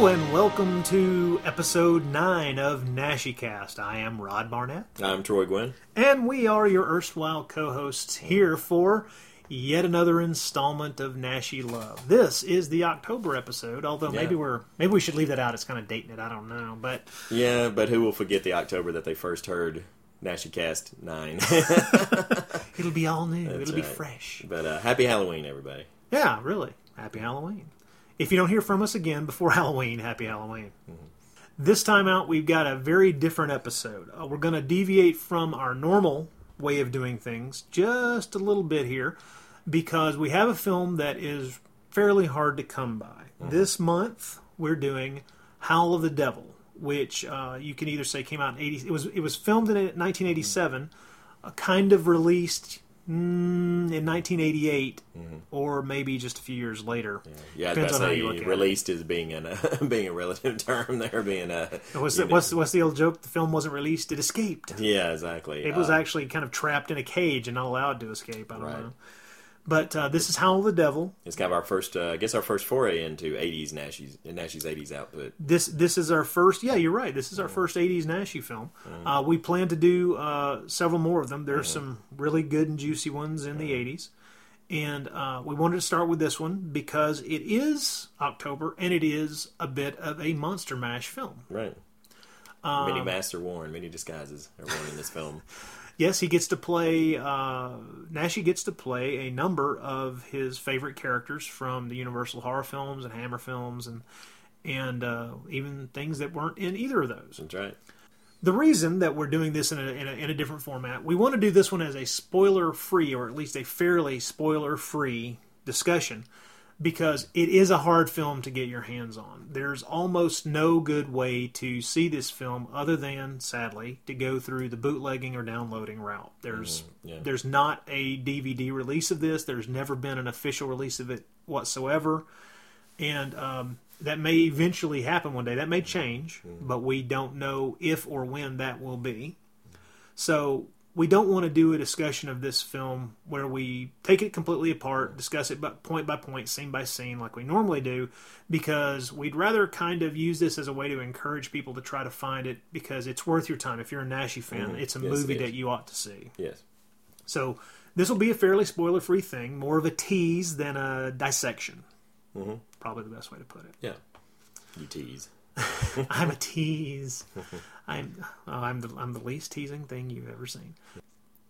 Hello and welcome to episode 9 of NaschyCast. I am Rod Barnett, I'm Troy Gwynn. and we are your erstwhile co hosts here for yet another installment of Naschy Love. This is the October episode, although maybe we're maybe we should leave that out. It's kind of dating it, I don't know. But Yeah, but who will forget the October that they first heard NaschyCast 9? it'll be all new, it'll be fresh. but uh, happy Halloween, everybody. Yeah, really. Happy Halloween. If you don't hear from us again before Halloween, happy Halloween. This time out, we've got a very different episode. Uh, we're going to deviate from our normal way of doing things just a little bit here because we have a film that is fairly hard to come by. This month, we're doing Howl of the Devil, which uh, you can either say came out in 80 it was it was filmed in 1987, uh, kind of released mm, in 1988 or maybe just a few years later. Yeah, Depends on how you look at it. released as being an, uh, being a relative term there, being a. What's the, know- what's what's the old joke? The film wasn't released; it escaped. Yeah, exactly. It was Uh, actually kind of trapped in a cage and not allowed to escape. I don't Right. know. But uh, this is Howl of the Devil. It's kind of our first, uh, I guess, our first foray into '80s Naschy's Naschy's '80s output. This this is our first. Yeah, you're right. This is our first '80s Naschy film. Uh, we plan to do uh, several more of them. There's some really good and juicy ones in the '80s, and uh, we wanted to start with this one because it is October and it is a bit of a monster mash film. Right. Um, many masks are worn, many disguises are worn in this film. Yes, he gets to play. Uh, Naschy gets to play a number of his favorite characters from the Universal horror films and Hammer films, and and uh, even things that weren't in either of those. That's right. The reason that we're doing this in a, in a, in a different format, we want to do this one as a spoiler free, or at least a fairly spoiler free discussion, because it is a hard film to get your hands on. There's almost no good way to see this film other than, sadly, to go through the bootlegging or downloading route. There's mm, yeah. there's not a DVD release of this. There's never been an official release of it whatsoever and um, that may eventually happen one day. That may mm-hmm. change, mm-hmm. but we don't know if or when that will be. So we don't want to do a discussion of this film where we take it completely apart, discuss it by point by point, scene by scene, like we normally do, because we'd rather kind of use this as a way to encourage people to try to find it because it's worth your time. If you're a Naschy fan, it's a Yes, movie it that you ought to see. Yes. So this will be a fairly spoiler free thing, more of a tease than a dissection. Mm-hmm. Probably the best way to put it. Yeah. You tease. I'm a tease. I'm oh, I'm the I'm the least teasing thing you've ever seen.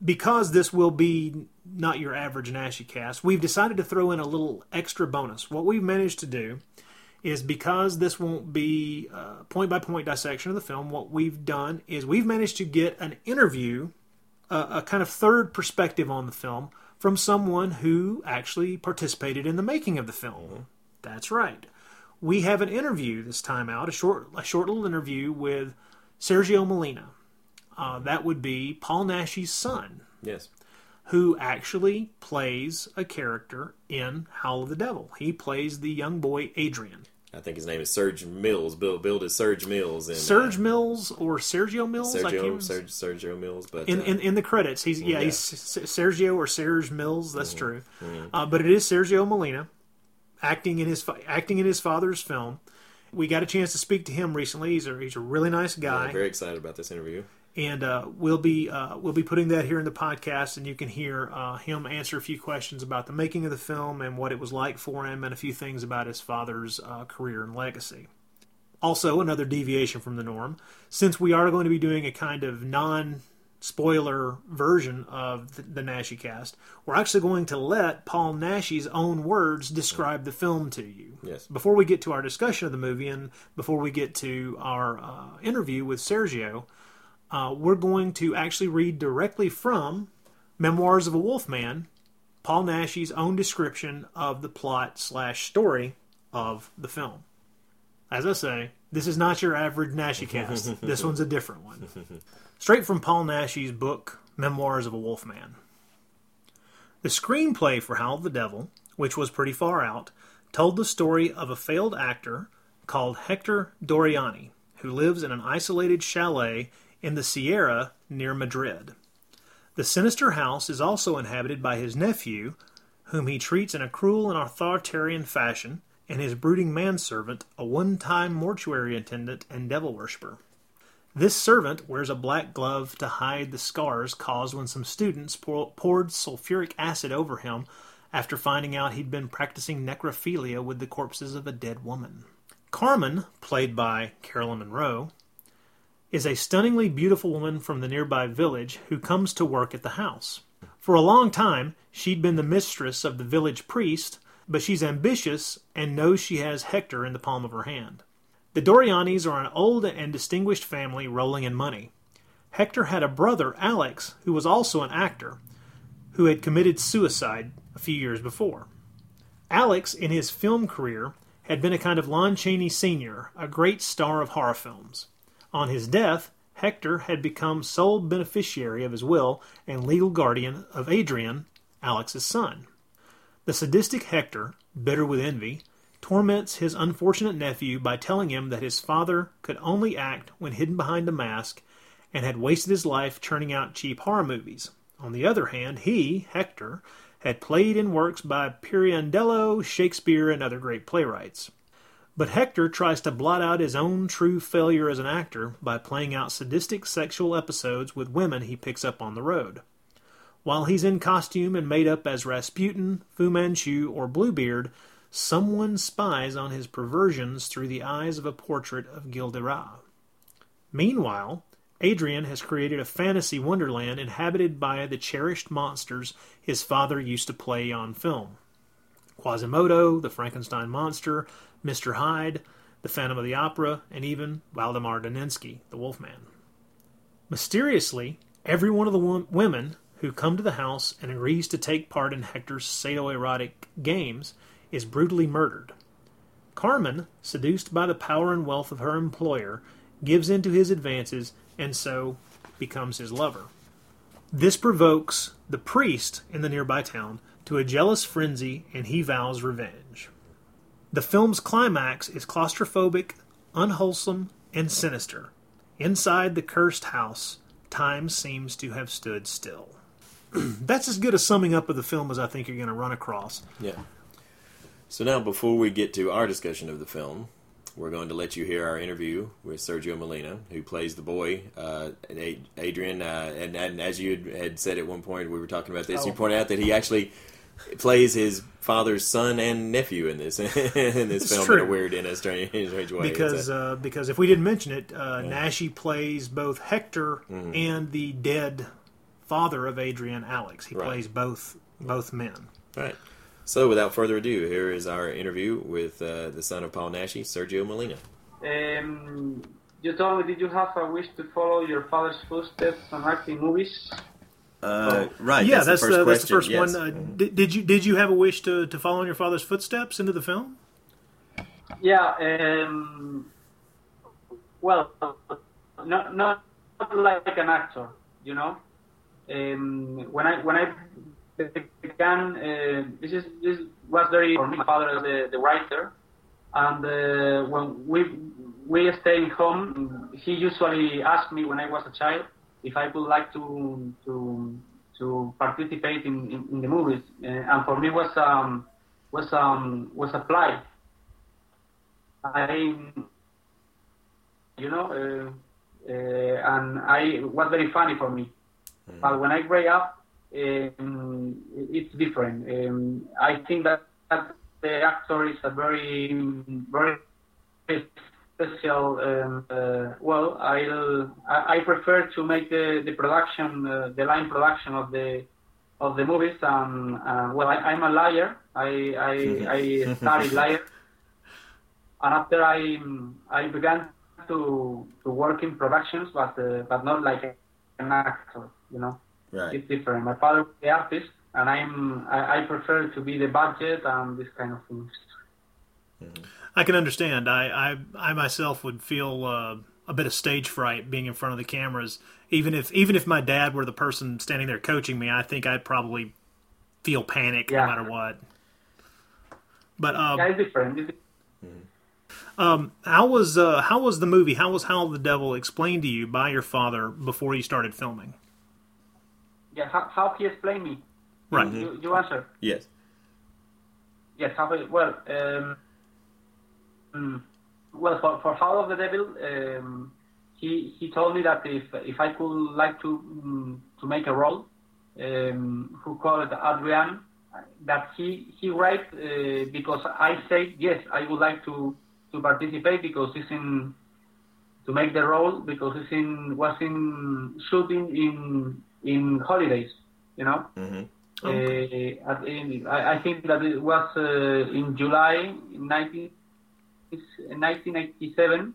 Because this will be not your average Naschy cast, we've decided to throw in a little extra bonus. What we've managed to do is because this won't be uh, a point by point dissection of the film. What we've done is we've managed to get an interview, a, a kind of third perspective on the film from someone who actually participated in the making of the film. That's right we have an interview this time out, a short, a short little interview with Sergio Molina. Uh, that would be Paul Naschy's son, Yes. who actually plays a character in Howl of the Devil. He plays the young boy Adrian. I think his name is Serge Mills. Bill billed as Serge Mills. And, Serge uh, Mills or Sergio Mills? I can't Sergio. Serge, Sergio Mills. But in, uh, in in the credits, he's yeah, Yeah. he's Sergio or Serge Mills. That's true, uh, but it is Sergio Molina acting in his acting in his father's film. We got a chance to speak to him recently. He's a he's a really nice guy. I'm very excited about this interview. and uh, we'll be uh, we'll be putting that here in the podcast, and you can hear uh, him answer a few questions about the making of the film and what it was like for him, and a few things about his father's uh, career and legacy. Also, another deviation from the norm, since we are going to be doing a kind of non spoiler version of the, the Naschy cast, we're actually going to let Paul Naschy's own words describe the film to you Yes. before we get to our discussion of the movie and before we get to our uh, interview with Sergio, uh, we're going to actually read directly from Memoirs of a Wolfman, Paul Naschy's own description of the plot slash story of the film. As I say, this is not your average Naschy cast. this one's a different one. Straight from Paul Naschy's book, Memoirs of a Wolfman. The screenplay for Howl the Devil, which was pretty far out, told the story of a failed actor called Hector Doriani, who lives in an isolated chalet in the Sierra near Madrid. The sinister house is also inhabited by his nephew, whom he treats in a cruel and authoritarian fashion and his brooding manservant, a one time mortuary attendant and devil worshipper. This servant wears a black glove to hide the scars caused when some students pour- poured sulfuric acid over him after finding out he'd been practicing necrophilia with the corpses of a dead woman. Carmen, played by Carolyn Munro, is a stunningly beautiful woman from the nearby village who comes to work at the house. For a long time, she'd been the mistress of the village priest, but she's ambitious and knows she has Hector in the palm of her hand. The Dorianis are an old and distinguished family rolling in money. Hector had a brother, Alex, who was also an actor, who had committed suicide a few years before. Alex, in his film career, had been a kind of Lon Chaney Sr., a great star of horror films. On his death, Hector had become sole beneficiary of his will and legal guardian of Adrian, Alex's son. The sadistic Hector, bitter with envy, torments his unfortunate nephew by telling him that his father could only act when hidden behind a mask and had wasted his life churning out cheap horror movies. On the other hand, he, Hector, had played in works by Pirandello, Shakespeare, and other great playwrights. But Hector tries to blot out his own true failure as an actor by playing out sadistic sexual episodes with women he picks up on the road. While he's in costume and made up as Rasputin, Fu Manchu, or Bluebeard, someone spies on his perversions through the eyes of a portrait of Gil. Meanwhile, Adrian has created a fantasy wonderland inhabited by the cherished monsters his father used to play on film Quasimodo, the Frankenstein monster, Mr. Hyde, the Phantom of the Opera, and even Waldemar Daninsky, the Wolfman. Mysteriously, every one of the wo- women who come to the house and agrees to take part in Hector's sadoerotic games is brutally murdered. Carmen, seduced by the power and wealth of her employer, gives in to his advances and so becomes his lover. This provokes the priest in the nearby town to a jealous frenzy and he vows revenge. The film's climax is claustrophobic, unwholesome, and sinister. Inside the cursed house, time seems to have stood still. That's as good a summing up of the film as I think you're going to run across. Yeah. So now, before we get to our discussion of the film, we're going to let you hear our interview with Sergio Molina, who plays the boy, uh, Adrian. Uh, and, and, as you had said at one point, we were talking about this. Oh. You pointed out that he actually plays his father's son and nephew in this in this it's film true. in a weird, in a strange, in a strange way. Because uh, because if we didn't mention it, uh, yeah. Naschy plays both Hector mm-hmm. and the dead father of Adrian, Alex. He right. plays both both men. Right. So, without further ado, here is our interview with uh, the son of Paul Naschy, Sergio Molina. Um, you told me, did you have a wish to follow your father's footsteps on acting movies? Uh, right. Yeah, that's, that's the, that's the first yes. one. Uh, did, did, you did you have a wish to, to follow in your father's footsteps into the film? Yeah. Um, well, not not like an actor, you know. Um, when I when I began. Uh, this is this was very for me. My father is the, the writer, and uh, when we we stayed home, he usually asked me when I was a child if I would like to to to participate in, in, in the movies, uh, and for me was um was um was applied. I you know uh, uh, and I was very funny for me. Mm. But when I grew up, um, it's different. Um, I think that, that, the actor is a very, very special. Um, uh, well, I'll, I, I prefer to make the the production, uh, the line production of the of the movies. Um, uh, well, I, am a liar. I I, I studied liar, and after I I began to to work in productions, but uh, but not like an actor, you know. Right. It's different. My father was the artist, and I'm I, I prefer to be the budget and this kind of things. Mm-hmm. I can understand. I I, I myself would feel uh, a bit of stage fright being in front of the cameras. Even if even if my dad were the person standing there coaching me, I think I'd probably feel panic yeah. no matter what. But um, yeah, it's different. It's mm-hmm. Um, how was uh, how was the movie? How was Howl the Devil explained to you by your father before you started filming? Yeah, how, how he explained me. Right. You, you answer. Yes. Yes. How he, well, um, um, well, for, for Howl of the Devil, um, he he told me that if if I could like to um, to make a role, um, who called Adrian, that he he write uh, because I say yes, I would like to to participate because it's in to make the role because it's in was in shooting in in holidays, you know. Mm-hmm. Uh, at, in, I, I think that it was uh, in July 19, 1987.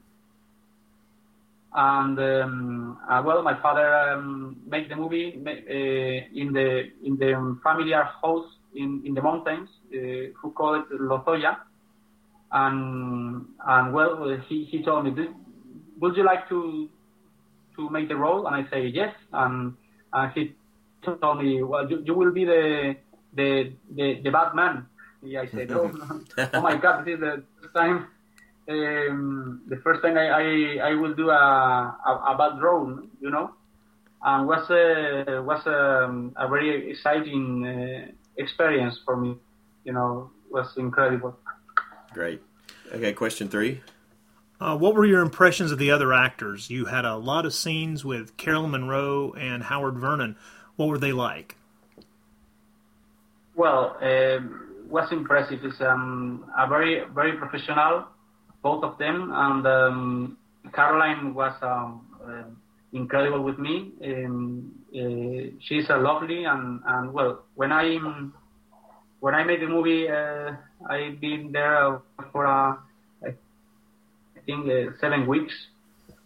And um, uh, well, my father um, made the movie uh, in the in the familiar house in, in the mountains, uh, who called it Lozoya. And and well, he, he told me, would you like to to make the role? And I say yes. And, and he told me, well, you, you will be the the the, the bad man. Yeah, I said, oh, oh my God, this is the first time. Um, the first time I, I, I will do a, a, a bad role, you know, and was a, was a, a very exciting uh, experience for me. You know, was incredible. Great. Okay, question three. Uh, what were your impressions of the other actors? You had a lot of scenes with Caroline Munro and Howard Vernon. What were they like? Well, um, was impressive. It's um, a very very professional, both of them, and um, Caroline was uh, incredible with me. Um, uh, she's a lovely and, and well. When I when I made the movie, uh, I've been there for a, think seven weeks,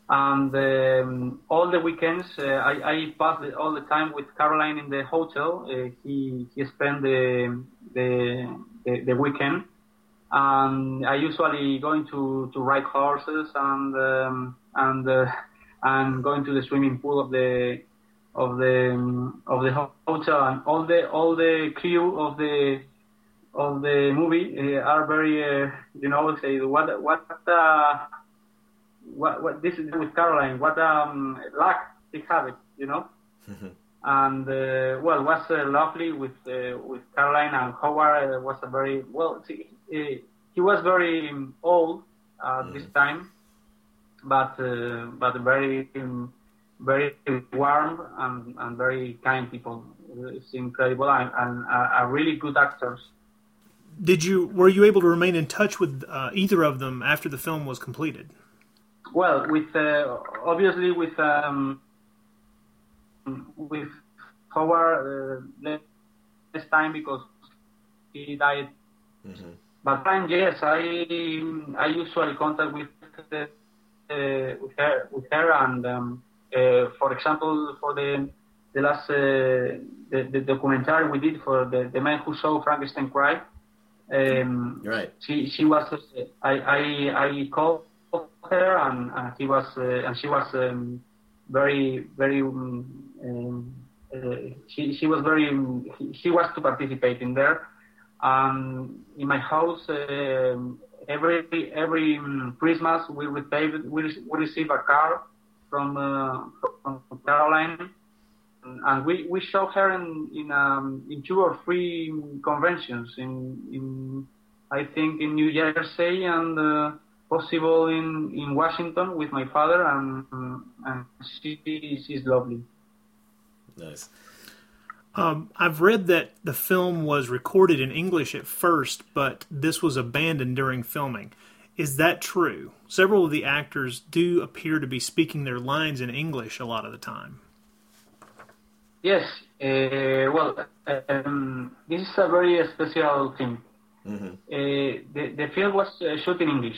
and um, all the weekends uh, I, I passed all the time with Caroline in the hotel. Uh, he he spent the the, the, the weekend, and I usually going to, to ride horses and um, and uh, and going to the swimming pool of the of the um, of the hotel. And all the all the crew of the of the movie uh, are very uh, you know say what what uh, what what this is with Caroline what um luck he have it you know? And uh, well was uh, lovely with uh, with Caroline and Howard uh, was a very well he, he was very old at mm. this time but uh, but very um, very warm and, and very kind people. It's incredible. And, and uh, really good actors did you were you able to remain in touch with uh, either of them after the film was completed well with uh, obviously with um, with Howard uh, this time because he died. Mm-hmm. But then yes, I I usually contact with uh, with her with her and um, uh, for example for the the last uh, the, the documentary we did for the, the man who saw Frankenstein cry. Um, right. She she was I I I called her and, and he was uh, and she was um, very very um, uh, she she was very she was to participate in there. Um, in my house, uh, every every Christmas we receive we, we receive a card from uh, from Caroline, and we, we show her in in, um, in two or three conventions in in I think in New Jersey and uh, possible in in Washington with my father, and and she she's lovely. Nice. Um, I've read that the film was recorded in English at first, but this was abandoned during filming. Is that true? Several of the actors do appear to be speaking their lines in English a lot of the time. Yes. Uh, well, um, this is a very special thing. Mm-hmm. Uh, the, the film was uh, shot in English.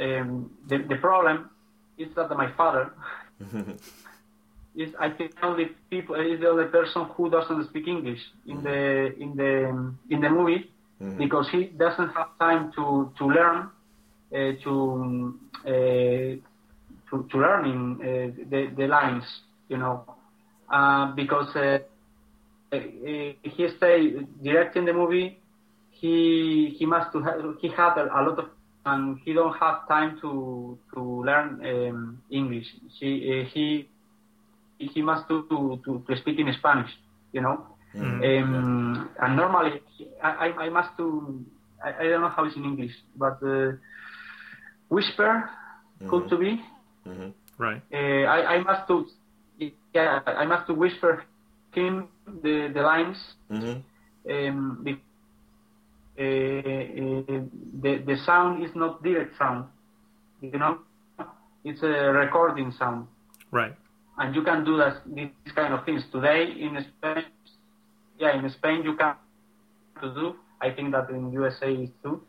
Um, the, the problem is that my father is I think only people is the only person who doesn't speak English in the in the in the movie mm-hmm. because he doesn't have time to to learn uh, to, uh, to to learning uh, the the lines you know uh, because uh, uh, he stay directing the movie he he must to have, he had a, a lot of and he don't have time to to learn um, English he he he must to, to, to speak in Spanish, you know. Mm-hmm. Um, and normally, I, I must to, I, I, don't know how it's in English, but uh, whisper could to be. Right. Uh, I, I must to yeah I must to whisper him the the lines. hmm Um, the, uh, uh, the the sound is not direct sound, you know, it's a recording sound, Right. and you can do that these kind of things today in Spain. Yeah, in Spain you can to do. I think that in USA is too.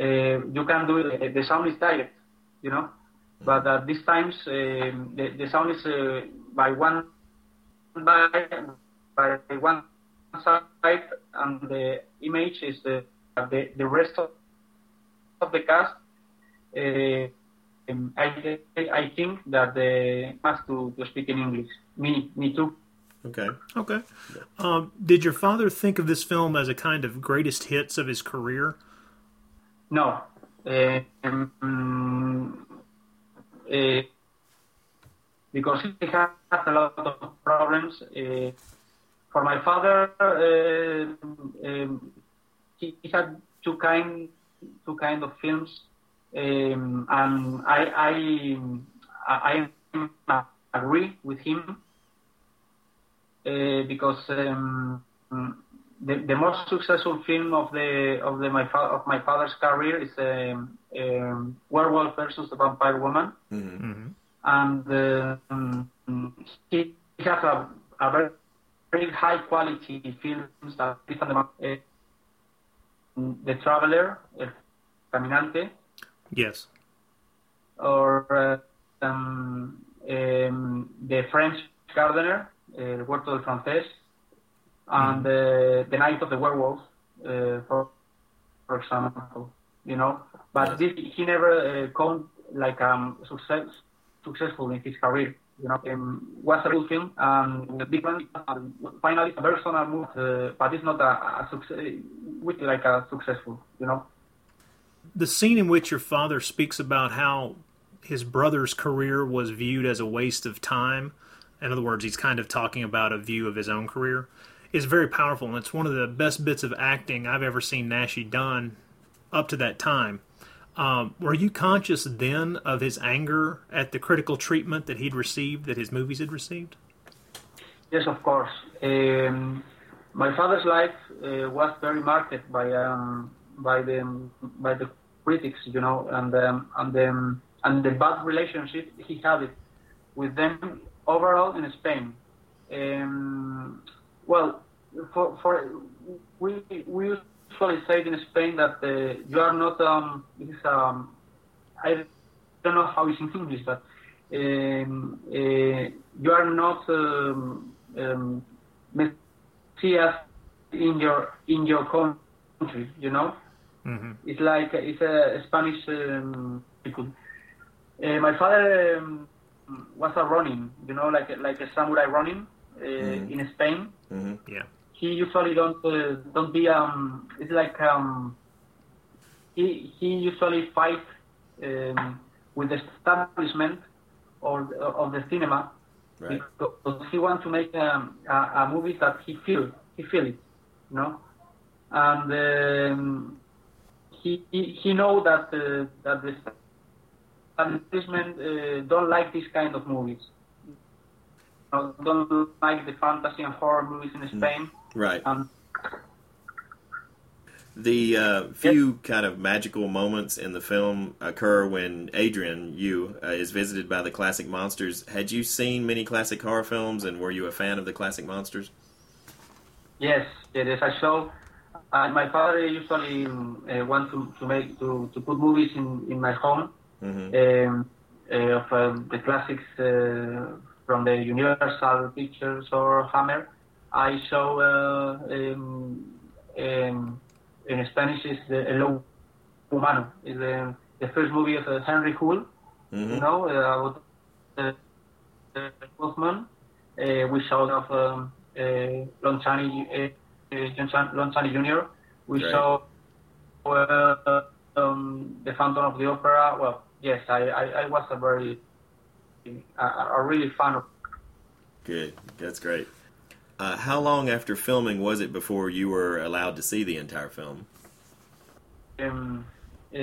Uh, you can do it. The sound is direct, you know, but at these times um, the the sound is uh, by one by by one side, and the image is the the, the rest of, of the cast. Uh, um, I I think that they must to, to speak in English. Me me too. Okay. Okay. Um, did your father think of this film as a kind of greatest hits of his career? No. Uh, um, uh, because he has a lot of problems. Uh, for my father, um, he, he had two kind two kind of films, um, and I I I agree with him because um, the, the most successful film of the of the my fa- of my father's career is um, um, Werewolf versus the Vampire Woman, hmm and uh, um, he, he has a, a very, very high quality films that is on the uh, The Traveler, El Caminante, Yes. or uh, um, um, the French Gardener, El Huerto del Francés, and uh, The Night of the Werewolf, uh, for for example, you know. But this, he never uh, come like um success successful in his career. You know, um, was a good film and the big one. And finally, a personal move, uh, but it's not a, a success, with like a successful. You know. The scene in which your father speaks about how his brother's career was viewed as a waste of time, in other words, he's kind of talking about a view of his own career, is very powerful. And it's one of the best bits of acting I've ever seen Naschy done up to that time. Um, were you conscious then of his anger at the critical treatment that he'd received, that his movies had received? Yes, of course. Um, my father's life uh, was very marked by um, by the by the critics, you know, and um, and the and the bad relationship he had with them overall in Spain. Um, well, for for we we usually say in Spain that uh, you are not um, is, um I don't know how it's in English, but um, uh, you are not um, um, messias in your in your country, you know. Mm-hmm. It's like it's a Spanish um, people. Uh, my father um, was a running, you know, like like a samurai running uh, in Spain. hmm Yeah. He usually don't uh, don't be um. It's like um. He he usually fight um, with the establishment or of the cinema Right. because he wants to make um, a, a movie that he feel he feel it, you know, and um, he, he he know that uh, that the establishment uh, don't like this kind of movies. Don't like the fantasy and horror movies in Spain. Right. Um, The uh, few kind of magical moments in the film occur when Adrian, you, uh, is visited by the classic monsters. Had you seen many classic horror films, and were you a fan of the classic monsters? Yes, yes, I saw. Uh, my father usually uh, want to, to make to, to put movies in, in my home hmm um, uh, of um, the classics uh, from the Universal Pictures or Hammer. I saw uh, um, um, in Spanish is the El Humano. Is the, the first movie of uh, Henry Hull. hmm You know uh, about the, the Wolfman. Uh, we saw of um, uh, Lon Chaney, uh, uh, John Chan- Lon Chaney Jr. We Right. saw uh, um, the Phantom of the Opera. Well, yes, I, I, I was a very a, a really fan of. Good. That's great. Uh, how long after filming was it before you were allowed to see the entire film? Um, uh,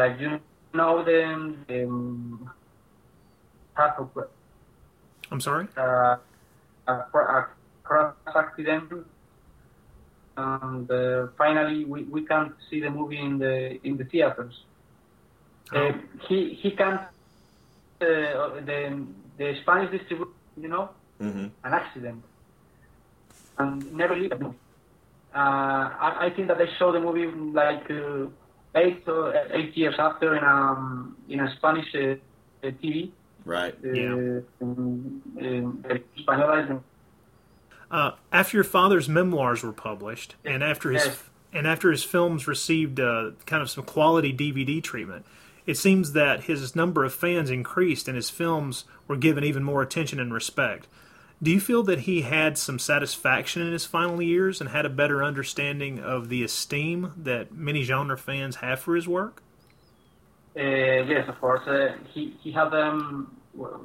like you know the, the um, type of I'm sorry. uh, a, a crash accident, and uh, finally we, we can't see the movie in the in the theaters. Uh, he he can't uh, the the Spanish distribution, you know, hmm an accident, and never leave the movie. Uh, I, I think that they saw the movie like uh, eight or eight years after in um in a Spanish uh, uh, TV. Right. Uh, Yeah. um, um, española, Uh, after your father's memoirs were published, and after his Yes. and after his films received uh, kind of some quality DVD treatment, it seems that his number of fans increased, and his films were given even more attention and respect. Do you feel that he had some satisfaction in his final years and had a better understanding of the esteem that many genre fans have for his work? Uh, yes, of course. Uh, he he had um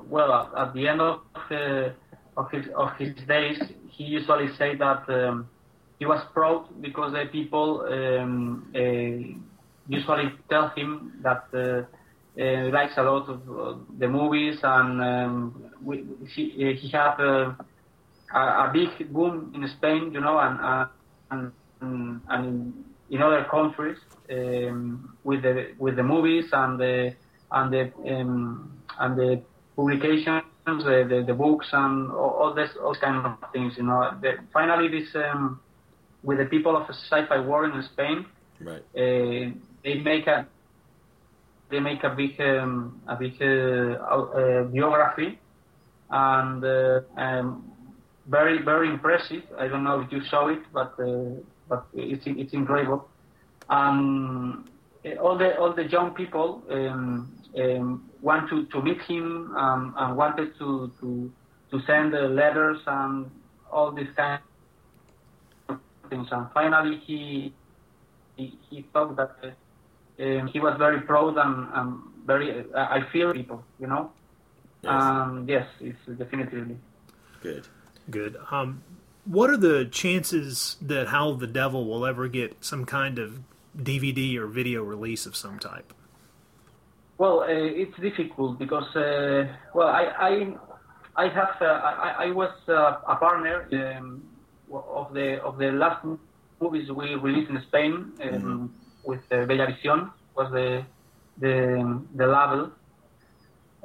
well at, the end of uh, of his of his days, he usually said that um, he was proud because the people um, uh, usually tell him that uh, uh, he likes a lot of uh, the movies and um, we, he he had a, a big boom in Spain, you know, and uh, and and, and in, in other countries um, with the with the movies and the and the um, and the publications, the, the, the books and all, all this all kind of things. You know, the, finally this um, with the people of Scifiworld in Spain, Right. uh, they make a they make a big um, a big uh, uh, biography and uh, um, very very impressive. I don't know if you saw it, but uh, but it's it's incredible. Um, eh, all the all the young people um, um, want to, to meet him um, and wanted to to to send uh, letters and all this kind of things. And finally, he he, he thought that uh, um, he was very proud and, and very. Uh, I feel people, you know. Yes. Um, yes, it's definitely. Good. Good. Um, what are the chances that Howl of the Devil will ever get some kind of DVD or video release of some type? Well, uh, it's difficult because uh, well, I I, I have uh, I, I was uh, a partner um, of the of the last movies we released in Spain um, with uh, Bella Visión was the the the label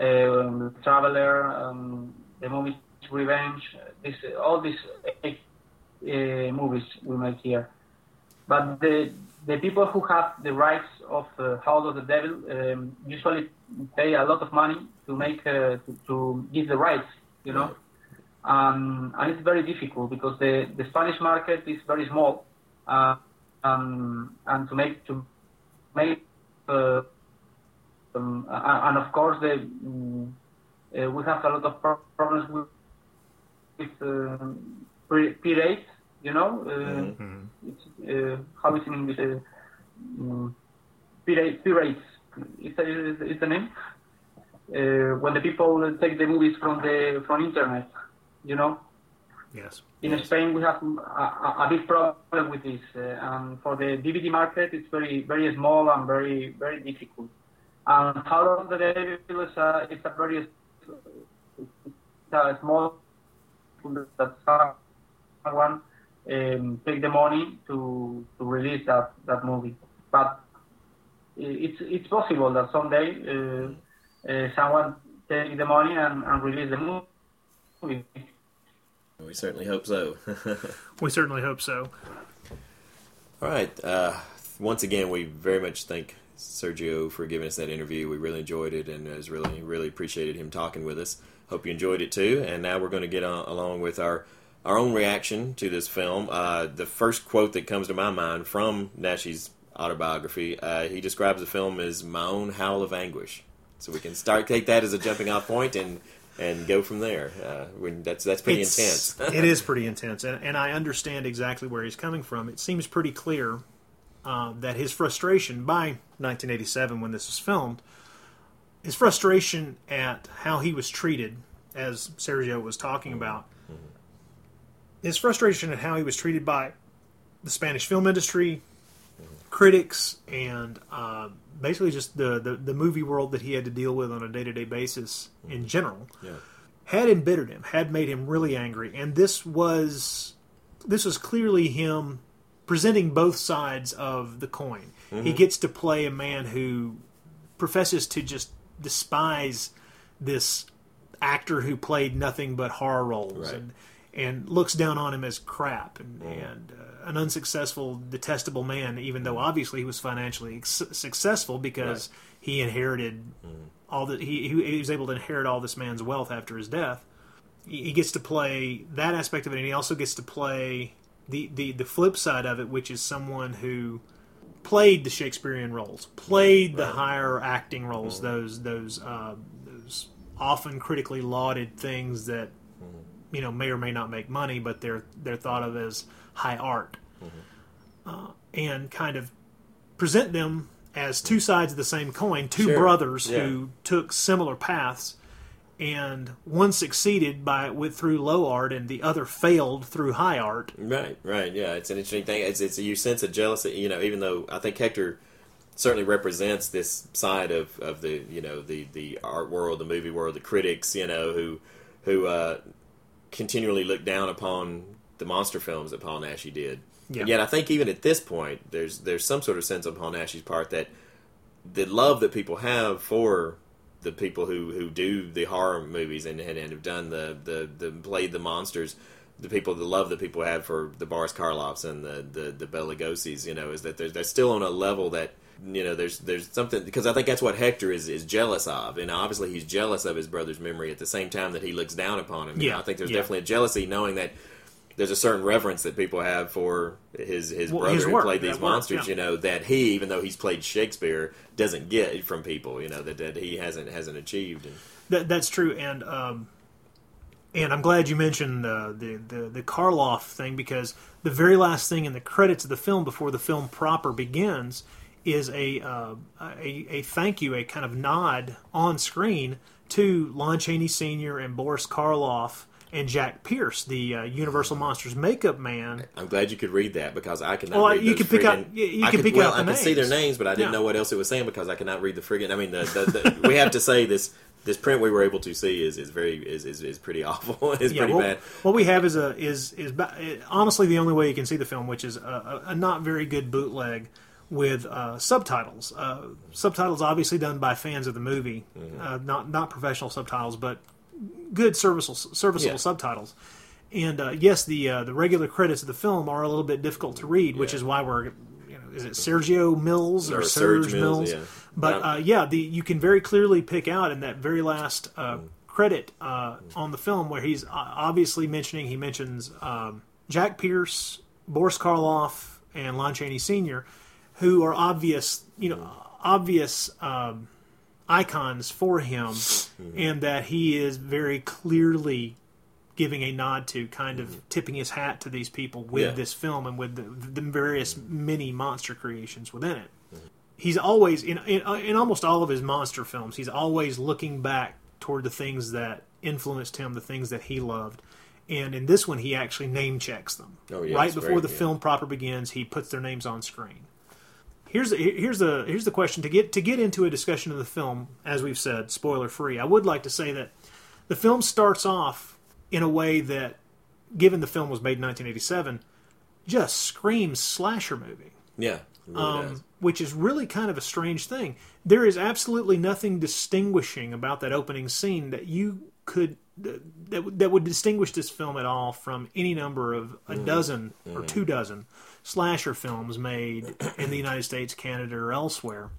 um, Traveler, um, the movie Revenge, this all these uh, uh, movies we make here. But the the people who have the rights of uh, Howl of the Devil um, usually pay a lot of money to make uh, to, to give the rights, you know. Um, and it's very difficult because the, the Spanish market is very small, uh, um, and to make to make uh, um, and of course the um, uh, we have a lot of pro- problems with with uh, pri- pirates, you know. Uh, it's, uh, how is it in English? Uh, um, pirate, pirates. Is is, is the name? Uh, when the people take the movies from the from internet, you know. Yes. In Spain, we have a, a, a big problem with this, uh, and for the DVD market, it's very very small and very very difficult. And Howl of the Devil is a, it's a very it's a small that someone um, take the money to to release that that movie. But it's it's possible that someday uh, uh, someone take the money and, and release the movie. We certainly hope so. We certainly hope so. All right. Uh, once again, we very much thank Sergio for giving us that interview. We really enjoyed it, and was really really appreciated him talking with us. Hope you enjoyed it too. And now we're going to get on, along with our our own reaction to this film. Uh, the first quote that comes to my mind from Naschy's autobiography, uh, he describes the film as my own howl of anguish. So we can start take that as a jumping off point and and go from there. Uh, when that's that's pretty It's- intense. it is pretty intense, and, and I understand exactly where he's coming from. It seems pretty clear uh, that his frustration by 1987, when this was filmed, his frustration at how he was treated, as Sergio was talking about, his frustration at how he was treated by the Spanish film industry, critics and uh, basically just the, the the movie world that he had to deal with on a day to day basis in general Yeah. had embittered him, had made him really angry, and this was this was clearly him presenting both sides of the coin. He mm-hmm. gets to play a man who professes to just despise this actor who played nothing but horror roles Right. and and looks down on him as crap and, mm-hmm. and uh, an unsuccessful, detestable man. Even though mm-hmm. obviously he was financially successful because he inherited all that he, he was able to inherit all this man's wealth after his death. He he gets to play that aspect of it, and he also gets to play the, the, the flip side of it, which is someone who played the Shakespearean roles, played the Right. higher acting roles, those those uh, those often critically lauded things that you know may or may not make money, but they're they're thought of as high art, uh, and kind of present them as two sides of the same coin, two Sure. brothers Yeah. who took similar paths, and one succeeded by with through low art, and the other failed through high art. Right, right, yeah. It's an interesting thing. It's it's you sense a jealousy, you know. Even though I think Hector certainly represents this side of, of the you know the, the art world, the movie world, the critics, you know, who who uh, continually look down upon the monster films that Paul Naschy did. Yeah. And yet, I think even at this point, there's there's some sort of sense on Paul Naschy's part that the love that people have for the people who, who do the horror movies and, and, and have done the, the, the played the monsters, the people the love that people have for the Boris Karloffs and the the, the Bela Lugosi's, you know, is that they're, they're still on a level that you know there's there's something because I think that's what Hector is is jealous of, and obviously he's jealous of his brother's memory at the same time that he looks down upon him. You Yeah, know, I think there's yeah. definitely a jealousy knowing that. There's a certain reverence that people have for his his Well, brother his who work, played these that work, monsters. yeah. You know that he, even though he's played Shakespeare, doesn't get from people. You know that, that he hasn't hasn't achieved. And, That, that's true, and um, and I'm glad you mentioned uh, the the the Karloff thing because the very last thing in the credits of the film before the film proper begins is a uh, a, a thank you, a kind of nod on screen to Lon Chaney Sr. and Boris Karloff and Jack Pierce, the uh, Universal Monsters makeup man. I'm glad you could read that because I could not. Well, read you could pick out- you- I could pick well, out I could see their names. but I didn't Yeah. know what else it was saying because I cannot read the friggin'. I mean, the, the, the we have to say this this print we were able to see is is very is is, is pretty awful. it's pretty what, bad. what we have is a is is honestly the only way you can see the film, which is a, a, a not very good bootleg with uh, subtitles. Uh, subtitles obviously done by fans of the movie, Mm-hmm. uh, not not professional subtitles, but good serviceable serviceable Yeah. subtitles. And uh, yes, the uh, the regular credits of the film are a little bit difficult to read, which is why we're you know is it Sergio Mills or, Or Serge, Serge Mills? Mills. But Yeah. uh, yeah, the you can very clearly pick out in that very last uh, credit uh, on the film where he's uh, obviously mentioning he mentions um, Jack Pierce, Boris Karloff, and Lon Chaney Sr., who are obvious, you know, obvious um, icons for him, mm-hmm. and that he is very clearly giving a nod to kind of mm-hmm. tipping his hat to these people with Yeah. this film and with the, the various mini monster creations within it. Mm-hmm. He's always in, in in almost all of his monster films he's always looking back toward the things that influenced him the things that he loved. And in this one he actually name checks them. Oh, yeah, right before very- the yeah. film proper begins he puts their names on screen here's the, here's the here's the question. To get to get into a discussion of the film as we've said spoiler free i would like to say that the film starts off in a way that given the film was made in 1987 just screams slasher movie. Yeah, really um, which is really kind of a strange thing. There is absolutely nothing distinguishing about that opening scene that you could that that would distinguish this film at all from any number of a dozen or two dozen slasher films made in the United States, Canada, or elsewhere.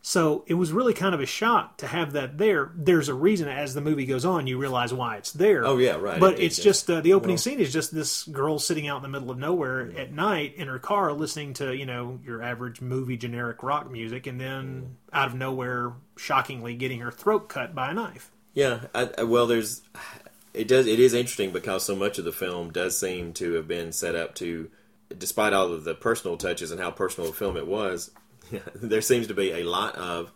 So it was really kind of a shock to have that there. There's a reason as the movie goes on, you realize why it's there. Oh, yeah, right. But It- it it's just- uh, the opening scene is just this girl sitting out in the middle of nowhere at night in her car listening to you know your average movie generic rock music, and then out of nowhere, shockingly getting her throat cut by a knife. Yeah, I, I, well, there's it does it is interesting because so much of the film does seem to have been set up to, despite all of the personal touches and how personal a film it was, there seems to be a lot of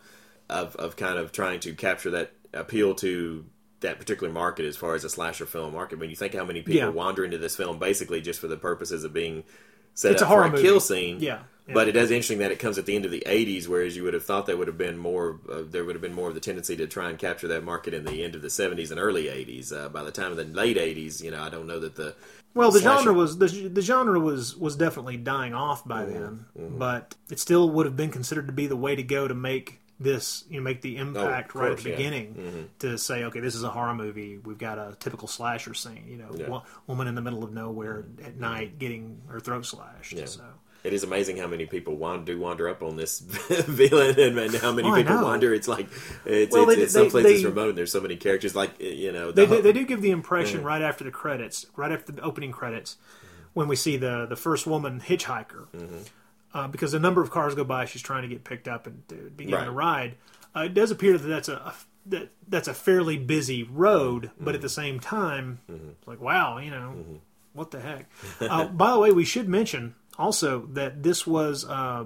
of of kind of trying to capture that appeal to that particular market as far as a slasher film market. When you think how many people Yeah. wander into this film basically just for the purposes of being set It's up a horror for a movie. kill scene, Yeah. But it is interesting that it comes at the end of the '80s, whereas you would have thought there would have been more. Uh, there would have been more of the tendency to try and capture that market in the end of the '70s and early '80s. Uh, by the time of the late '80s, you know, I don't know that the Well, the Slasher. genre was the, the genre was was definitely dying off by mm-hmm. then, mm-hmm. but it still would have been considered to be the way to go to make this you know make the oh, impact of right at course, the yeah. beginning mm-hmm. to say okay this is a horror movie we've got a typical slasher scene you know Yeah. wo- woman in the middle of nowhere at night getting her throat slashed Yeah. so It is amazing how many people wander, do wander up on this villain, and, and how many Oh, people wander. It's like it's, Well, it's, they- it's some they- remote. and There's so many characters. Like you know, they, the do, they do give the impression Yeah. right after the credits, right after the opening credits, when we see the the first woman hitchhiker, Mm-hmm. uh, because a number of cars go by, she's trying to get picked up and to be given a ride. Uh, it does appear that that's a, a that that's a fairly busy road, but at the same time, it's like wow, you know, what the heck. uh, by the way, we should mention also that this was uh,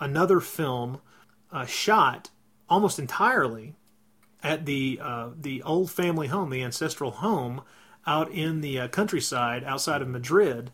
another film uh, shot almost entirely at the uh, the old family home, the ancestral home, out in the uh, countryside outside of Madrid,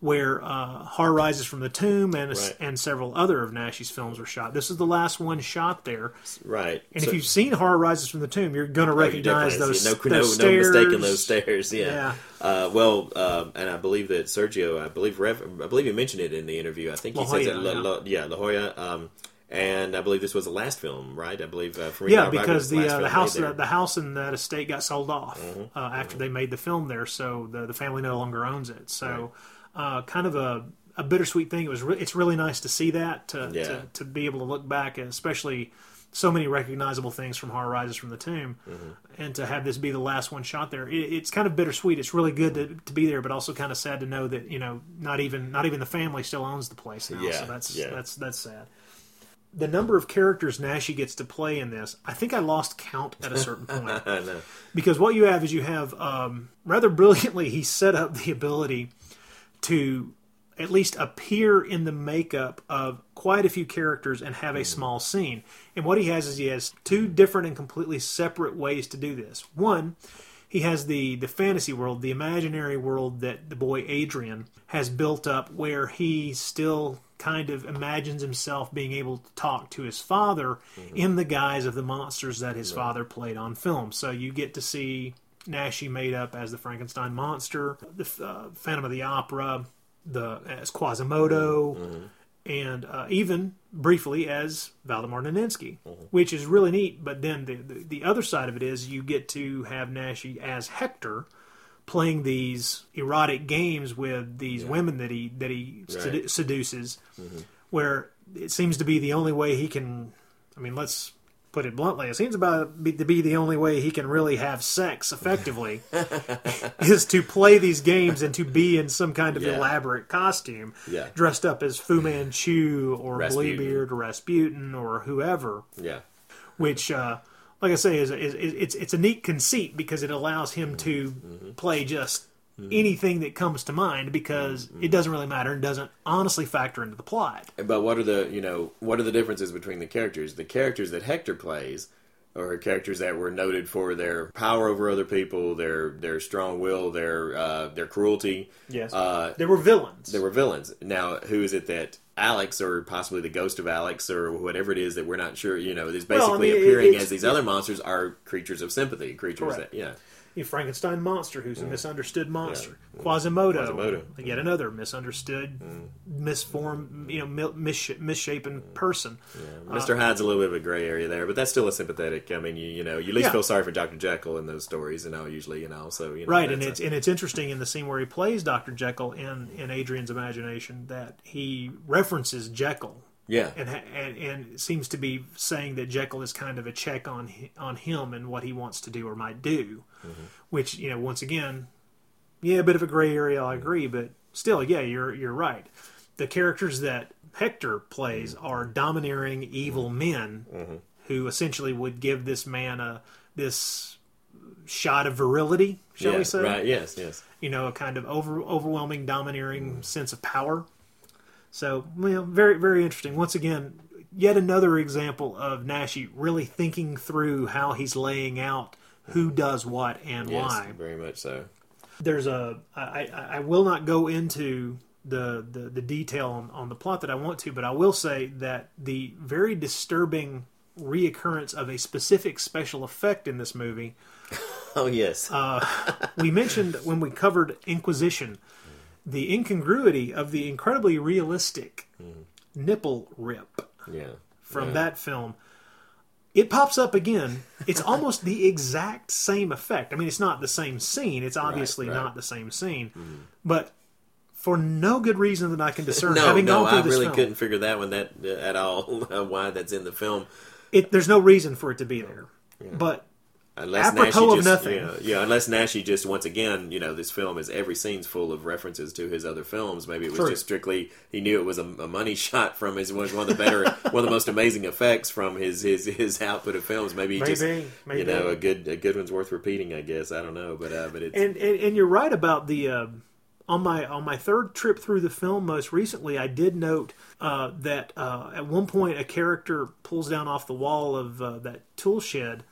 where uh, Horror Rises from the Tomb and Right. and several other of Naschy's films were shot. This is the last one shot there. right. And So- if you've seen Horror Rises from the Tomb, you're going to Oh, recognize definitely those, no, those no, no mistaking those stairs. Yeah. Yeah. Uh, well, um, and I believe that Sergio, I believe, Rev, I believe he mentioned it in the interview. I think he La says Jolla, that, La, yeah. La, yeah, La Jolla. Um, and I believe this was the last film, right? I believe. Uh, Farina Yeah, because the uh, the house the, the house in that estate got sold off Mm-hmm. uh, after they made the film there, so the the family no longer owns it. So, uh, kind of a, a bittersweet thing. It was re- it's really nice to see that to, Yeah. to to be able to look back, and especially so many recognizable things from Horror Rises from the Tomb, Mm-hmm. and to have this be the last one shot there. It, it's kind of bittersweet. It's really good to, to be there, but also kind of sad to know that you know not even not even the family still owns the place now. Yeah, so that's yeah. that's that's sad the number of characters Naschy gets to play in this, I think I lost count at a certain point. I know. because what you have is you have um, rather brilliantly he set up the ability to at least appear in the makeup of quite a few characters and have a mm-hmm. small scene. And what he has is he has two different and completely separate ways to do this. One, he has the the fantasy world, the imaginary world that the boy Adrian has built up, where he still kind of imagines himself being able to talk to his father mm-hmm. in the guise of the monsters that his father played on film. So you get to see Naschy made up as the Frankenstein monster, the uh, Phantom of the Opera, the as Quasimodo, and uh, even briefly as Valdemar Daninsky, which is really neat. But then the, the the other side of it is you get to have Naschy as Hector, playing these erotic games with these women that he that he sedu- Right. seduces, where it seems to be the only way he can. I mean, let's put it bluntly. It seems about to be the only way he can really have sex effectively is to play these games and to be in some kind of Yeah. elaborate costume, Yeah. dressed up as Fu Manchu or Rasputin. Bluebeard or Rasputin or whoever Yeah. which, uh, like I say, is, is, is it's it's a neat conceit because it allows him to Mm-hmm. play just anything that comes to mind because Mm-hmm. it doesn't really matter and doesn't honestly factor into the plot. But what are the you know what are the differences between the characters? The characters that Hector plays are characters that were noted for their power over other people, their their strong will, their uh, their cruelty. Yes, Uh, there were villains. they were villains. Now, who is it that Alex or possibly the ghost of Alex or whatever it is that we're not sure, you know, is basically Well, I mean, appearing as these other monsters are creatures of sympathy, creatures Correct. that, yeah. You Frankenstein monster, who's a mm. misunderstood monster. Mm. Quasimodo, Quasimodo. yet mm. another misunderstood, misformed, you know, mi- mis- misshapen person. Uh, Mr. Hyde's a little bit of a gray area there, but that's still a sympathetic. I mean, you, you know, you at least Yeah. feel sorry for Dr. Jekyll in those stories, you know, usually, you know, so, you know. Right, and that's it's and it's interesting in the scene where he plays Doctor Jekyll in in Adrian's imagination that he references Jekyll yeah. and, and and seems to be saying that Jekyll is kind of a check on on him and what he wants to do or might do, mm-hmm. which you know once again, yeah, a bit of a gray area. I agree, but still, yeah, you're you're right. The characters that Hector plays mm-hmm. are domineering evil mm-hmm. men who essentially would give this man a this shot of virility, shall yeah, we say? Right, yes, yes. you know, a kind of over overwhelming, domineering sense of power. So, you know, very, very interesting. Once again, yet another example of Naschy really thinking through how he's laying out who does what and Yes, why. very much so. There's a, I, I, I will not go into the, the, the detail on, on the plot that I want to, but I will say that the very disturbing reoccurrence of a specific special effect in this movie. Oh yes, Uh, we mentioned when we covered Inquisition the incongruity of the incredibly realistic nipple rip yeah. from Yeah. that film. It pops up again. It's almost the exact same effect. I mean, it's not the same scene. It's obviously right. Mm-hmm. not the same scene. But for no good reason that I can discern, No, having no, gone through I really film, couldn't figure that one that uh, at all. why that's in the film, it, there's no reason for it to be there. But unless Apropos Naschy of just, nothing. Yeah, yeah, unless Naschy just once again, you know, this film is every scene's full of references to his other films. Maybe it was True. just strictly he knew it was a, a money shot from his one one of the better, one of the most amazing effects from his his his output of films. Maybe, he just Maybe, maybe. you know a good a good one's worth repeating. I guess I don't know, but uh, but it's and, and and you're right about the uh, on my on my third trip through the film most recently i did note uh, that uh, at one point a character pulls down off the wall of uh, that tool shed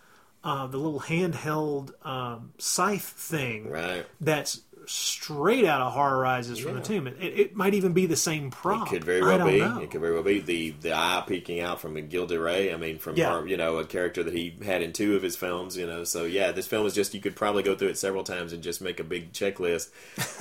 uh, the little handheld um, scythe thing right. that's straight out of horror rises from the tomb it, it might even be the same prop It could very well be. know. It could very well be the the eye peeking out from Gilda Ray. I mean, from Yeah. her, you know a character that he had in two of his films. You know, so yeah, this film is just you could probably go through it several times and just make a big checklist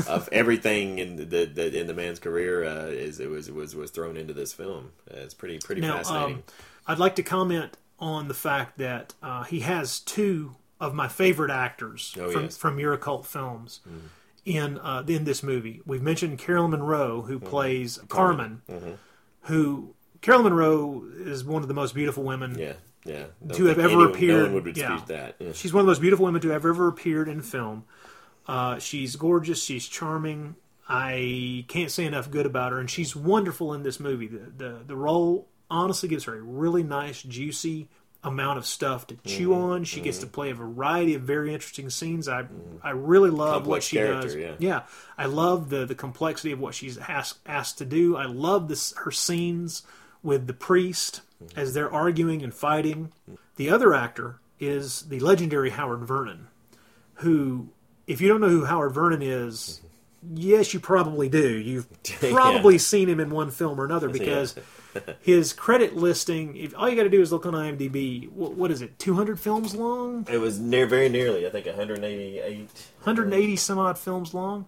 of everything in the, the, the in the man's career uh, is it was was was thrown into this film. Uh, it's pretty pretty Now, fascinating. um, I'd like to comment on the fact that uh, he has two of my favorite actors Oh, from, yes. from your occult films in uh, in this movie. We've mentioned Carolyn Munro, who plays Carmen, who Carolyn Munro is one of the most beautiful women. yeah, yeah. To have ever anyone, appeared- no yeah. that. Yeah. She's one of the most beautiful women to have ever appeared in film. Uh, she's gorgeous. She's charming. I can't say enough good about her, and she's wonderful in this movie. The the, the role honestly gives her a really nice, juicy amount of stuff to chew Mm-hmm. on. She gets to mm-hmm. play a variety of very interesting scenes. I mm-hmm. I really love what she does. yeah. I love the the complexity of what she's asked asked to do. I love this her scenes with the priest mm-hmm. as they're arguing and fighting. The other actor is the legendary Howard Vernon, who, if you don't know who Howard Vernon is, yes, you probably do. You've probably seen him in one film or another because his credit listing. If all you got to do is look on IMDb, what, what is it? Two hundred films long, It was near very nearly. I think 188. 180 some odd films long.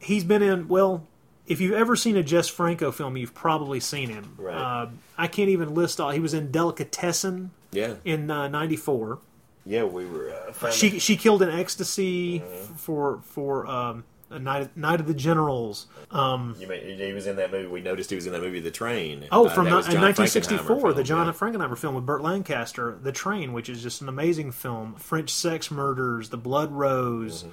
He's been in well. If you've ever seen a Jess Franco film, you've probably seen him. Right. Uh, I can't even list all. He was in Delicatessen Yeah, in '94. yeah. We were. Uh, she she killed in ecstasy for for um, a night night of the generals. Um, You may, he was in that movie. We noticed he was in that movie, The Train. oh, Uh, from that ni- was in John 1964, Frankenheimer the John film, Frankenheimer film with Burt Lancaster, The Train, which is just an amazing film. French sex murders, The Blood Rose. Mm-hmm.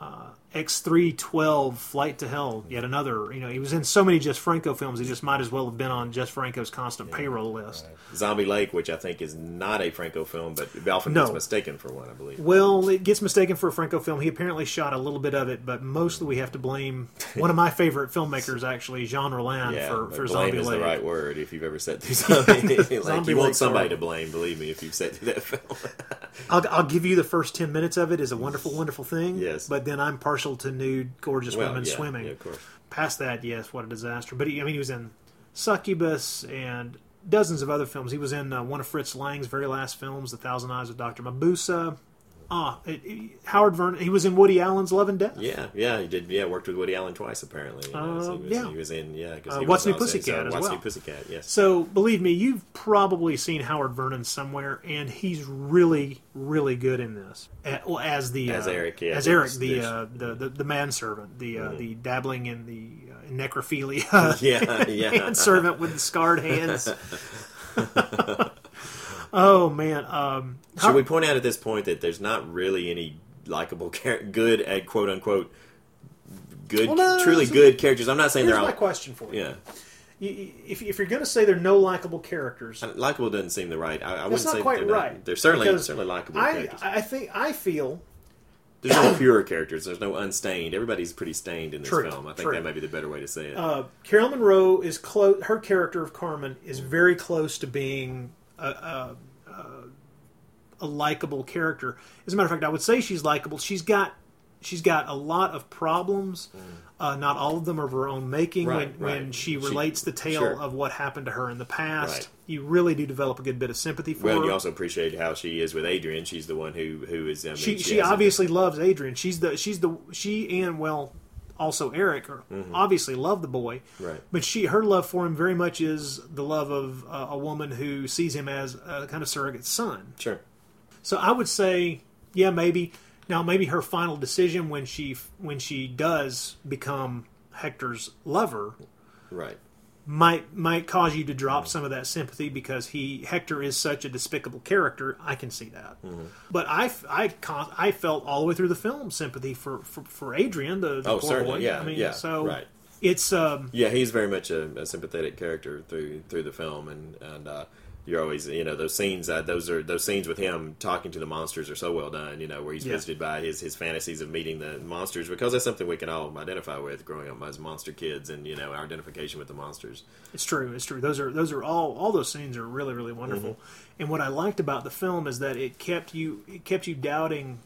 Uh, X312, Flight to Hell, yet another. You know, he was in so many Jess Franco films, he just might as well have been on Jess Franco's constant payroll list. yeah. Zombie Lake, which I think is not a Franco film, but often No. gets mistaken for one, I believe. Well, it gets mistaken for a Franco film. He apparently shot a little bit of it, but mostly we have to blame one of my favorite filmmakers, actually, Jean Rollin, Yeah, for, for blame Zombie is the right word if you've ever sat through Zombie. like, Zombie you want somebody to blame, believe me, if you've sat through that film. I'll, I'll give you the first 10 minutes of it is a wonderful, wonderful thing. Yes. But then I'm partial to nude, gorgeous well, women yeah, swimming. yeah, of course. Past that, yes, what a disaster. But he, I mean, he was in Succubus and dozens of other films. He was in uh, one of Fritz Lang's very last films, The Thousand Eyes of Dr. Mabuse. Ah, it, it- Howard Vernon. He was in Woody Allen's Love and Death. Yeah, yeah, he did. Yeah, worked with Woody Allen twice apparently. know, so Uh, he was, yeah. he was in. Yeah, because Uh, he What's New Pussycat as What's well. New Pussycat? Yes. So believe me, you've probably seen Howard Vernon somewhere, and he's really, really good in this. A- well, as the As uh, Eric, yeah, as Eric, the, uh, the the the manservant, the uh, the dabbling in the uh, necrophilia, Yeah, yeah. manservant with the scarred hands. oh man, um, Should we point out at this point that there's not really any likable, char- good, uh, quote unquote, good, Well, no, truly so- good characters? I'm not saying they're my all. question for you. Yeah, You- If, if you're going to say they're no likable characters, likable doesn't seem the right. I, I that's wouldn't not say quite they're not- right. They're certainly certainly likable I, characters. I think I feel There's no pure characters. There's no unstained. Everybody's pretty stained in this True, film. I think true. that may be the better way to say it. uh, Carol Munro is close. Her character of Carmen is very close to being a, a, a, a likable character. As a matter of fact, I would say she's likable. She's got she's got a lot of problems. Uh, not all of them are of her own making. Mm. Right, when when right. she She- relates the tale sure. of what happened to her in the past, Right. you really do develop a good bit of sympathy for Well, her. you also appreciate how she is with Adrian. She's the one who who is. I mean, she she a- obviously loves Adrian. She's the she's the she and well also Eric are obviously love the boy. Mm-hmm. Right. But she her love for him very much is the love of uh, a woman who sees him as a kind of surrogate son. Sure. So I would say yeah maybe now maybe her final decision when she when she does become Hector's lover Right. Might might cause you to drop some of that sympathy because he Hector is such a despicable character. I can see that, Mm-hmm. but I I I felt all the way through the film sympathy for for, for Adrian, the, the Oh, poor certainly, boy. yeah, I mean, yeah, so right. it's um Yeah, he's very much a, a sympathetic character through through the film, and and uh, you're always you know those scenes uh, those are those scenes with him talking to the monsters are so well done. You know where he's Yeah. visited by his his fantasies of meeting the monsters because that's something we can all identify with growing up as monster kids, and you know our identification with the monsters. It's true. It's true. Those are those are all all those scenes are really really wonderful. Mm-hmm. And what I liked about the film is that it kept you it kept you doubting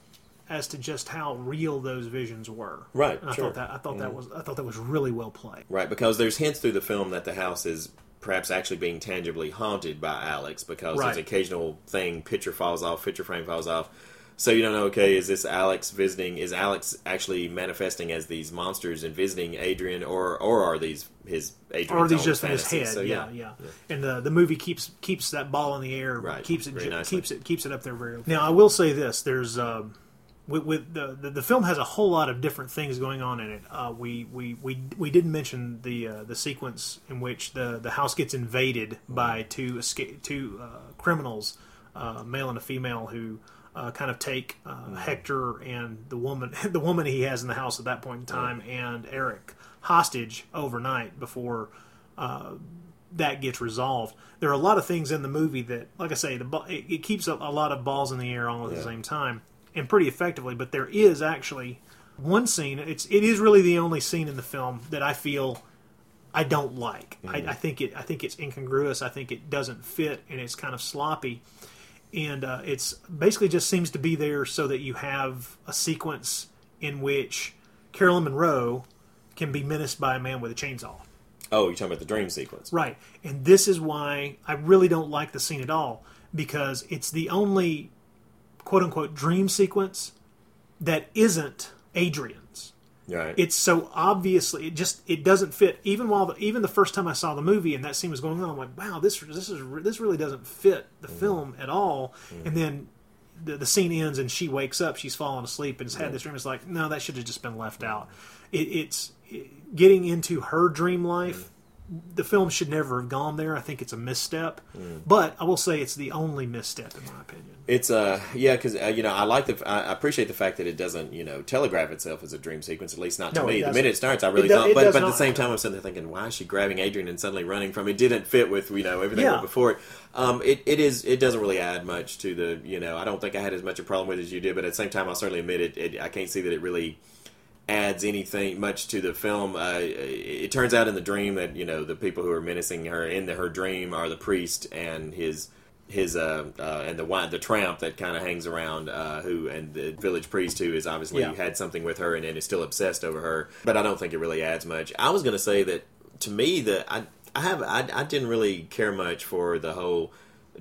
as to just how real those visions were. Right, And I sure. Mm-hmm. thought that I thought that was I thought that was really well played. Right, because there's hints through the film that the house is perhaps actually being tangibly haunted by Alex because Right. there's an occasional thing, picture falls off, picture frame falls off. So you don't know, okay, is this Alex visiting? Is Alex actually manifesting as these monsters and visiting Adrian, or or are these his Adrian's or are these just in his head? So, yeah, yeah, And the the movie keeps keeps that ball in the air, Right. Keeps it Very nicely. keeps it keeps it up there very. Now I will say this: there's um, with, with the, the the film has a whole lot of different things going on in it. Uh, we we we we didn't mention the uh, the sequence in which the the house gets invaded by two escape two uh, criminals, uh, male and a female, who. Uh, kind of take uh, Hector and the woman, the woman he has in the house at that point in time, and Eric hostage overnight before that gets resolved. There are a lot of things in the movie that, like I say, the it, it keeps a, a lot of balls in the air all at the same time, and pretty effectively. But there is actually one scene. It's it is really the only scene in the film that I feel I don't like. I, I think it I think it's incongruous. I think it doesn't fit, and it's kind of sloppy. And uh, it's basically just seems to be there so that you have a sequence in which Carolyn Munro can be menaced by a man with a chainsaw. Oh, you're talking about the dream sequence. Right. And this is why I really don't like the scene at all because it's the only quote unquote dream sequence that isn't Adrian's. Right. It's so obviously it just it doesn't fit. Even while the, even the first time I saw the movie and that scene was going on, I'm like, wow, this this is this really doesn't fit the mm-hmm. film at all. Mm-hmm. And then the, the scene ends and she wakes up. She's fallen asleep and has had this dream. It's like, no, that should have just been left out. It, it's it, getting into her dream life. The film should never have gone there. I think it's a misstep, but I will say it's the only misstep in my opinion. It's uh yeah because uh, you know I like the I I appreciate the fact that it doesn't you know telegraph itself as a dream sequence at least not to No, me. The minute it starts, I really do- thought, but, but at the same time, I'm sitting there thinking, why is she grabbing Adrian and suddenly running from? It didn't fit with you know everything Yeah. before it. Um, it it is it doesn't really add much to the you know I don't think I had as much a problem with it as you did, but at the same time, I'll certainly admit it. it I can't see that it really adds anything much to the film. Uh, it turns out in the dream that you know the people who are menacing her in the, her dream are the priest and his his uh, uh and the the tramp that kind of hangs around uh who and the village priest who is obviously Yeah. had something with her and, and is still obsessed over her but i don't think it really adds much i was going to say that to me that i i have I, I didn't really care much for the whole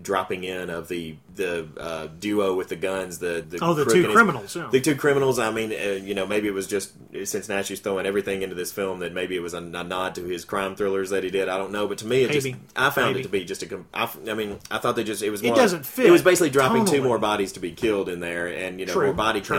dropping in of the the uh, duo with the guns the, the Oh, the two his- criminals, yeah. the two criminals. I mean, uh, you know, maybe it was just since Naschy's throwing everything into this film that maybe it was a, a nod to his crime thrillers that he did. I don't know, but to me, it Maybe. just I found Maybe. it to be just a. I, I mean, I thought they just it was. It doesn't fit It was basically dropping two more bodies to be killed in there, and you know True, more body true.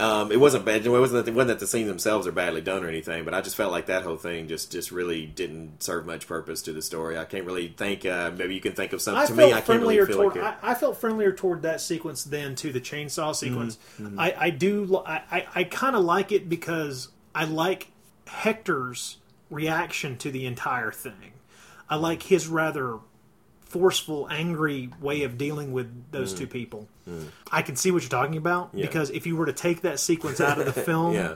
Um, it wasn't bad. It wasn't that, it wasn't that the scenes themselves are badly done or anything, but I just felt like that whole thing just, just really didn't serve much purpose to the story. I can't really think. Uh, maybe you can think of something. I to me, I can't really feel toward. like it. I, I felt friendlier toward that sequence than to the chainsaw sequence. Mm-hmm. I, I do. I, I, I kind of like it because I like Hector's reaction to the entire thing. I like his rather forceful, angry way of dealing with those Mm. two people. I can see what you're talking about because if you were to take that sequence out of the film, yeah.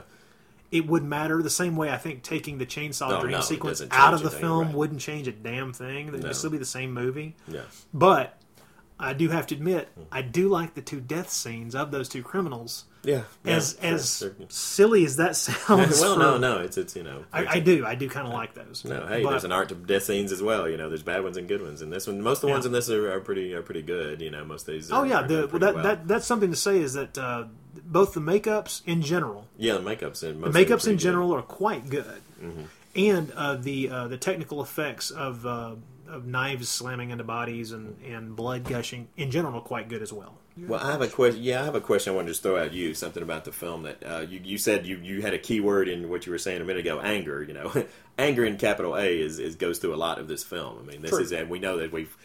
it wouldn't matter. The same way I think taking the chainsaw dream no, sequence out of the film right. wouldn't change a damn thing. It No. would still be the same movie. Yeah. But I do have to admit, I do like the two death scenes of those two criminals. Yeah, yeah, as sure, as sure. silly as that sounds. well, for- no, no, it's it's you know, I, I do. I do kind of like those. no. Hey, But- there's an art to death scenes as well. You know, there's bad ones and good ones, and this one, most of the Yeah. ones in this are, are pretty are pretty good. You know, most of these. Are, Oh yeah, the, pretty that, well. that that's something to say is that uh, both the makeups in general, yeah, the makeups and the most of them are makeups in pretty good. general are quite good, Mm-hmm. and uh, the uh, the technical effects of uh, of knives slamming into bodies and, and blood gushing in general are quite good as well. Well, I have a question. Yeah, I have a question. I wanted to just throw at you something about the film that uh, you you said you, you had a key word in what you were saying a minute ago. Anger. You know, anger in capital A is, is goes through a lot of this film. I mean, this True. is and we know that we've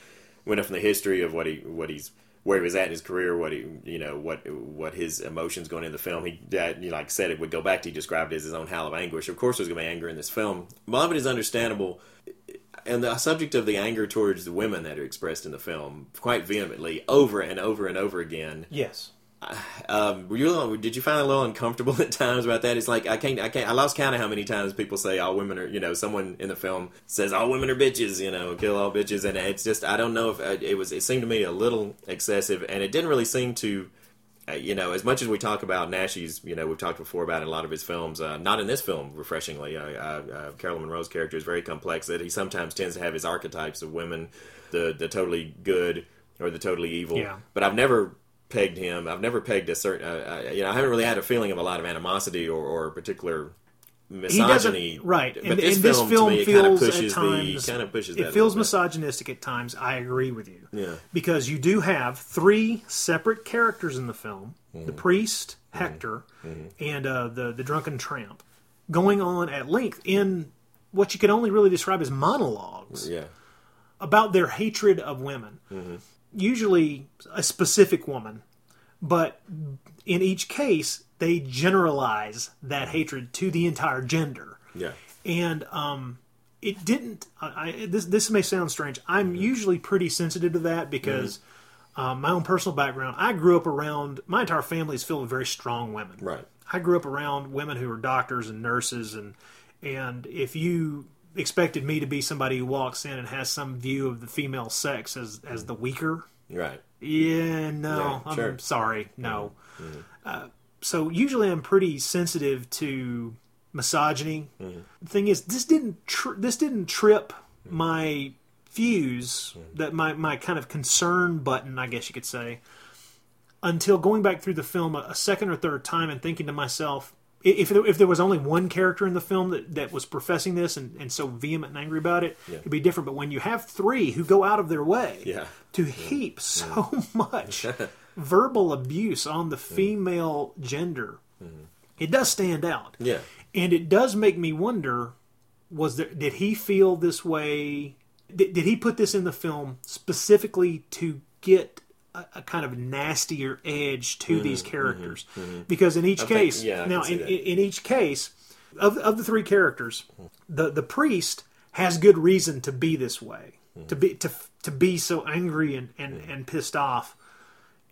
went up from the history of what he what he's where he was at in his career, what he you know what what his emotions going into the film. He that, you know, like said, it would go back to he described it as his own howl of anguish. Of course, there's going to be anger in this film. A lot of it is understandable and the subject of the anger towards the women that are expressed in the film quite vehemently over and over and over again. Yes. Um, were you a little, did you find it a little uncomfortable at times about that? It's like I can't, I can't, I lost count of how many times people say all women are, you know, someone in the film says all women are bitches, you know, kill all bitches, and it's just I don't know if uh, it was. It seemed to me a little excessive, and it didn't really seem to. Uh, you know, as much as we talk about Naschy's, you know, we've talked before about in a lot of his films. Uh, not in this film, refreshingly. Uh, uh, uh, Carolyn Munro's character is very complex. That he sometimes tends to have his archetypes of women, the the totally good or the totally evil. Yeah. But I've never pegged him. I've never pegged a certain. Uh, uh, you know, I haven't really had a feeling of a lot of animosity or, or particular misogyny. right, But and, this, and this film, me, it kind of feels pushes at times the kind of pushes it feels misogynistic at times. I agree with you. Yeah. because you do have three separate characters in the film: Mm-hmm. the priest Hector and uh, the the drunken tramp, going on at length in what you could only really describe as monologues Yeah. about their hatred of women. Mm-hmm. Usually a specific woman, but in each case they generalize that hatred to the entire gender Yeah. and um, it didn't. I, I, this this may sound strange. I'm usually pretty sensitive to that because um, my own personal background. I grew up around my entire family is filled with very strong women. Right. I grew up around women who are doctors and nurses, and and if you expected me to be somebody who walks in and has some view of the female sex as as the weaker, Right. yeah, no, Yeah, I'm sure. sorry, no. Uh, so usually I'm pretty sensitive to misogyny. Mm-hmm. The thing is, this didn't tr- this didn't trip mm-hmm. my fuse mm-hmm. that my my kind of concern button, I guess you could say, until going back through the film a, a second or third time and thinking to myself. If there, if there was only one character in the film that, that was professing this and, and so vehement and angry about it, it'd be different. But when you have three who go out of their way Yeah. to heap so much verbal abuse on the mm. female gender, mm-hmm. it does stand out. Yeah. And it does make me wonder was there did he feel this way? Did, did he put this in the film specifically to get a, a kind of nastier edge to mm-hmm. these mm-hmm. characters? Because in each Mm-hmm. think- case yeah, now can in, in each case of, of the three characters the the priest has good reason to be this way to be to to be so angry and and, and pissed off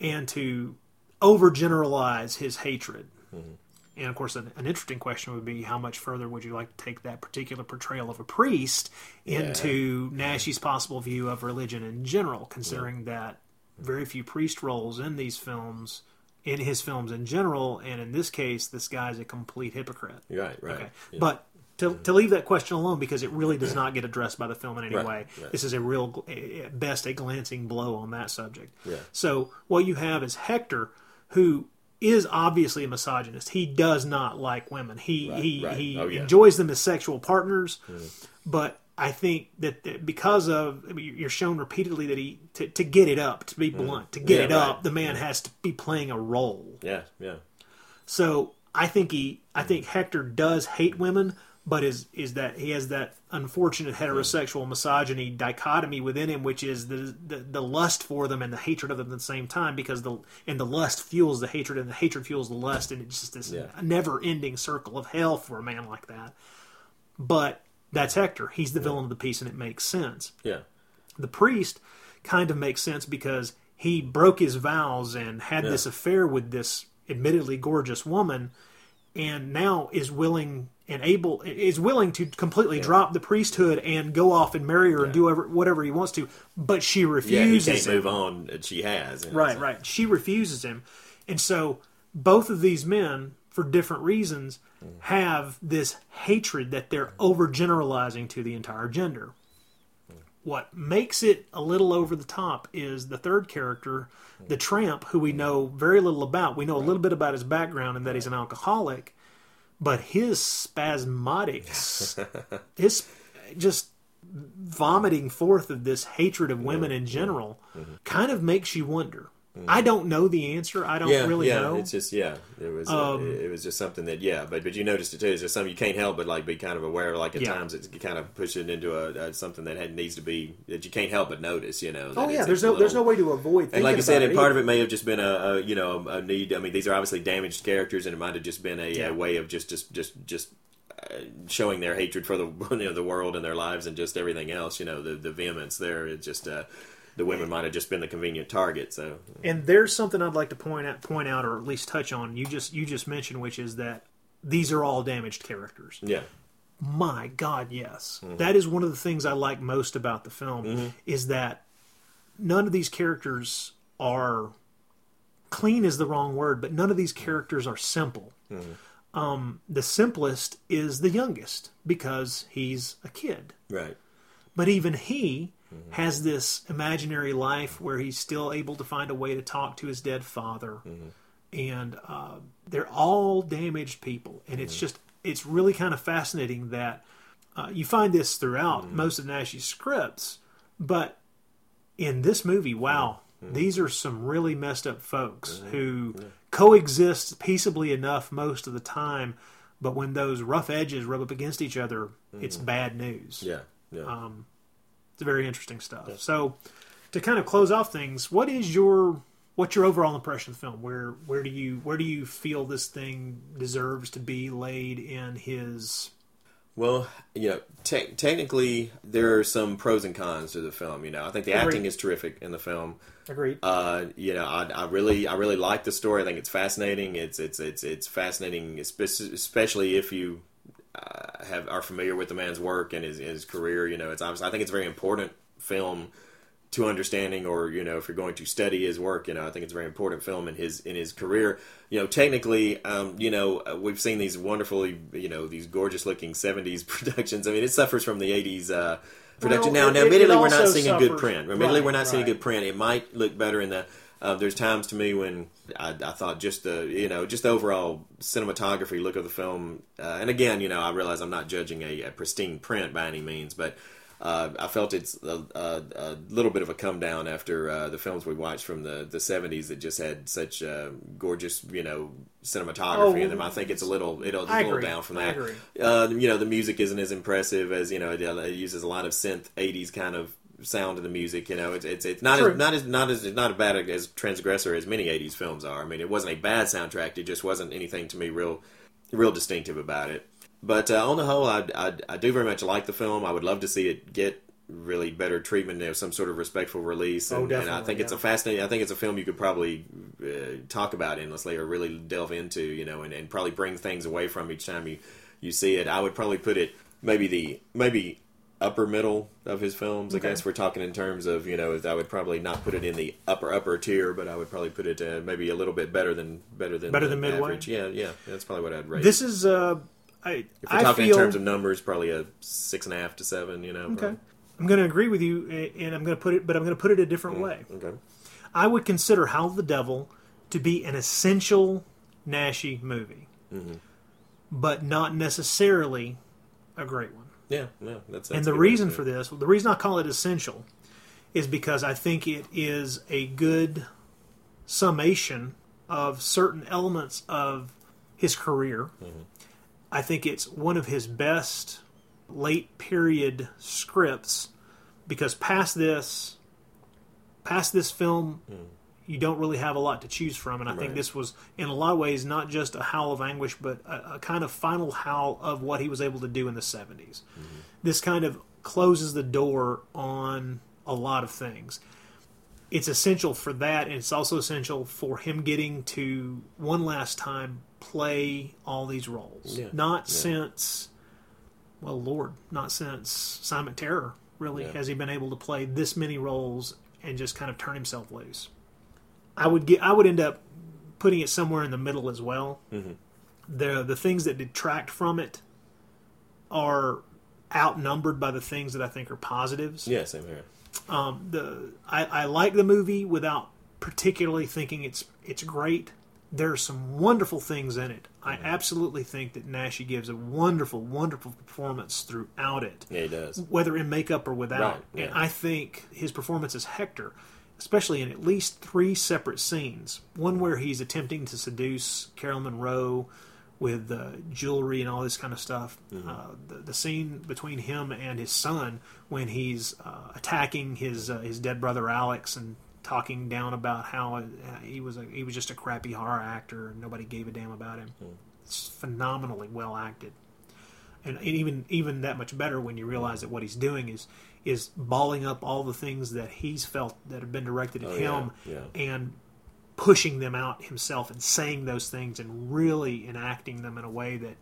and to overgeneralize his hatred mm-hmm. and of course, an, an interesting question would be how much further would you like to take that particular portrayal of a priest into Naschy's possible view of religion in general, considering that very few priest roles in these films, in his films in general, and in this case, this guy's a complete hypocrite. Right. Right. Okay, Yeah. but to, to leave that question alone because it really does not get addressed by the film in any Right, way. right. This is a real, at best, a glancing blow on that subject. Yeah. So what you have is Hector, who is obviously a misogynist. He does not like women. He Right, he he Oh, yeah. enjoys them as sexual partners, hmm. but. I think that because of I mean, you're shown repeatedly that he to, to get it up to be hmm. blunt to get Yeah, it up the man hmm. has to be playing a role yeah. Yeah. so I think he, I think Hector does hate women, but is is that he has that unfortunate heterosexual misogyny dichotomy within him, which is the, the the lust for them and the hatred of them at the same time, because the and the lust fuels the hatred and the hatred fuels the lust, and it's just this Yeah. never ending circle of hell for a man like that. But that's Hector. He's the villain of the piece, and it makes sense Yeah. the priest kind of makes sense because he broke his vows and had Yeah. this affair with this admittedly gorgeous woman and now is willing and able is willing to completely drop the priesthood and go off and marry her and do whatever, whatever he wants to, but she refuses. Yeah, he can't him. move on. and She has. Right, right. She refuses him. And so both of these men, for different reasons, mm. have this hatred that they're mm. overgeneralizing to the entire gender. Mm. What makes it a little over the top is the third character, the tramp, who we know very little about. We know a little bit about his background and that he's an alcoholic, but his spasmodics, his just vomiting forth of this hatred of women in general mm-hmm. kind of makes you wonder. I don't know the answer. I don't Yeah, really yeah. know. It's just yeah. It was Um, uh, it was just something that yeah. But but you noticed it too. It's just something you can't help but like be kind of aware. of. Like at Yeah. times it's kind of push it into a, a something that had, needs to be that you can't help but notice. You know. oh yeah, there's no there's no way to avoid. And like you said, and it part of it may have just been a, a you know a need. I mean, these are obviously damaged characters, and it might have just been a, a way of just just just just uh, showing their hatred for the you know the world and their lives and just everything else. You know, the the vehemence there. It just uh, the women might have just been the convenient target. So And there's something I'd like to point out, point out, or at least touch on. You just you just mentioned, which is that these are all damaged characters. yeah, My God, yes, Mm-hmm. That is one of the things I like most about the film is that none of these characters are clean is the wrong word, but none of these characters are simple. Mm-hmm. Um, the simplest is the youngest because he's a kid. right. But even he Mm-hmm. has this imaginary life where he's still able to find a way to talk to his dead father. Mm-hmm. And uh, they're all damaged people. And it's mm-hmm. just, it's really kind of fascinating that uh, you find this throughout most of Naschy's scripts. But in this movie, wow, these are some really messed up folks who coexist peaceably enough most of the time. But when those rough edges rub up against each other, it's bad news. Yeah, yeah. Um, it's very interesting stuff. So, to kind of close off things, what is your what's your overall impression of the film? Where where do you where do you feel this thing deserves to be laid in his? Well, you know, te- technically there are some pros and cons to the film. You know, I think the Agreed. acting is terrific in the film. Agreed. Uh, you know, I, I really, I really like the story. I think it's fascinating. It's, it's, it's, it's fascinating, especially if you uh, have are familiar with the man's work and his, his career. You know, it's obvious. I think it's a very important film to understanding, or you know, if you're going to study his work, you know, I think it's a very important film in his in his career. You know, technically, um, you know, uh, we've seen these wonderfully, you know, these gorgeous looking '70s productions. I mean, it suffers from the '80s. Uh, Production Well, now, it- now, admittedly, we're not seeing a good print. Admittedly, right, we're not seeing a good print. It might look better in the. Uh, there's times to me when I, I thought just the you know just the overall cinematography look of the film, uh, and again, you know, I realize I'm not judging a, a pristine print by any means, but uh, I felt it's a, a, a little bit of a come down after uh, the films we watched from the, the 70s that just had such uh, gorgeous you know cinematography in them. I think it's a little it'll I a little agree. down from I that. agree. Uh, you know, the music isn't as impressive as you know. It, it uses a lot of synth '80s kind of sound to the music. You know, it's it's, it's not True. as, not as not as not as bad as transgressor as many '80s films are. I mean, it wasn't a bad soundtrack. It just wasn't anything to me real real distinctive about it. But uh, on the whole, I, I I do very much like the film. I would love to see it get really better treatment, you know, some sort of respectful release. Oh, And, and I think it's a fascinating. I think it's a film you could probably uh, talk about endlessly or really delve into, you know, and, and probably bring things away from each time you you see it. I would probably put it maybe the maybe upper middle of his films. Okay. I guess we're talking in terms of you know, I would probably not put it in the upper upper tier, but I would probably put it uh, maybe a little bit better than better than Better the than midway? average. Yeah, yeah, that's probably what I'd rate. This is uh, I if we're I talking feel in terms of numbers, probably a six and a half to seven. You know. okay. probably. I'm going to agree with you, and I'm going to put it, but I'm going to put it a different way. Okay. I would consider Howl of the Devil to be an essential Naschy movie, Mm-hmm. but not necessarily a great one. Yeah, yeah, that's, that's and the good way to reason for this, the reason I call it essential, is because I think it is a good summation of certain elements of his career. Mm-hmm. I think it's one of his best late period scripts because past this, past this film, you don't really have a lot to choose from, and I think Mm. This was, in a lot of ways, not just a howl of anguish, but a, a kind of final howl of what he was able to do in the 70s. This kind of closes the door on a lot of things. It's essential for that, and it's also essential for him getting to one last time play all these roles. Yeah. Not Yeah. since, well, Lord, not since Simon Terror really Yeah. has he been able to play this many roles and just kind of turn himself loose. I would get, I would end up putting it somewhere in the middle as well. Mm-hmm. The the things that detract from it are outnumbered by the things that I think are positives Yeah, same here. um, the I, I like the movie without particularly thinking it's it's great. There are some wonderful things in it. I absolutely think that Naschy gives a wonderful, wonderful performance throughout it, Yeah, he does. whether in makeup or without. Right, And. I think his performance as Hector, especially in at least three separate scenes, one where he's attempting to seduce Carol Munro with uh, jewelry and all this kind of stuff. Mm-hmm. Uh, the, the scene between him and his son when he's uh, attacking his uh, his dead brother Alex and talking down about how uh, he was a, he was just a crappy horror actor and nobody gave a damn about him. Hmm. It's phenomenally well acted, and even even that much better when you realize that what he's doing is is balling up all the things that he's felt that have been directed at Oh, yeah, him yeah. and pushing them out himself and saying those things and really enacting them in a way that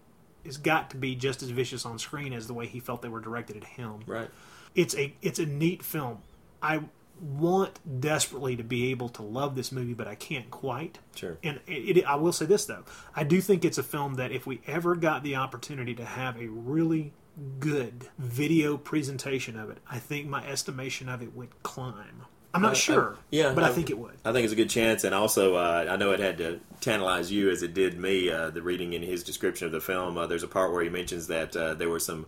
has got to be just as vicious on screen as the way he felt they were directed at him. Right. It's a it's a neat film. I want desperately to be able to love this movie, but I can't quite. Sure. And it, it, I will say this though, I do think it's a film that if we ever got the opportunity to have a really good video presentation of it, I think my estimation of it would climb. I'm not I- sure, I- yeah, but I, I- think it would. I think it's a good chance, and also uh, I know it had to tantalize you as it did me. Uh, the reading in his description of the film, uh, there's a part where he mentions that uh, there were some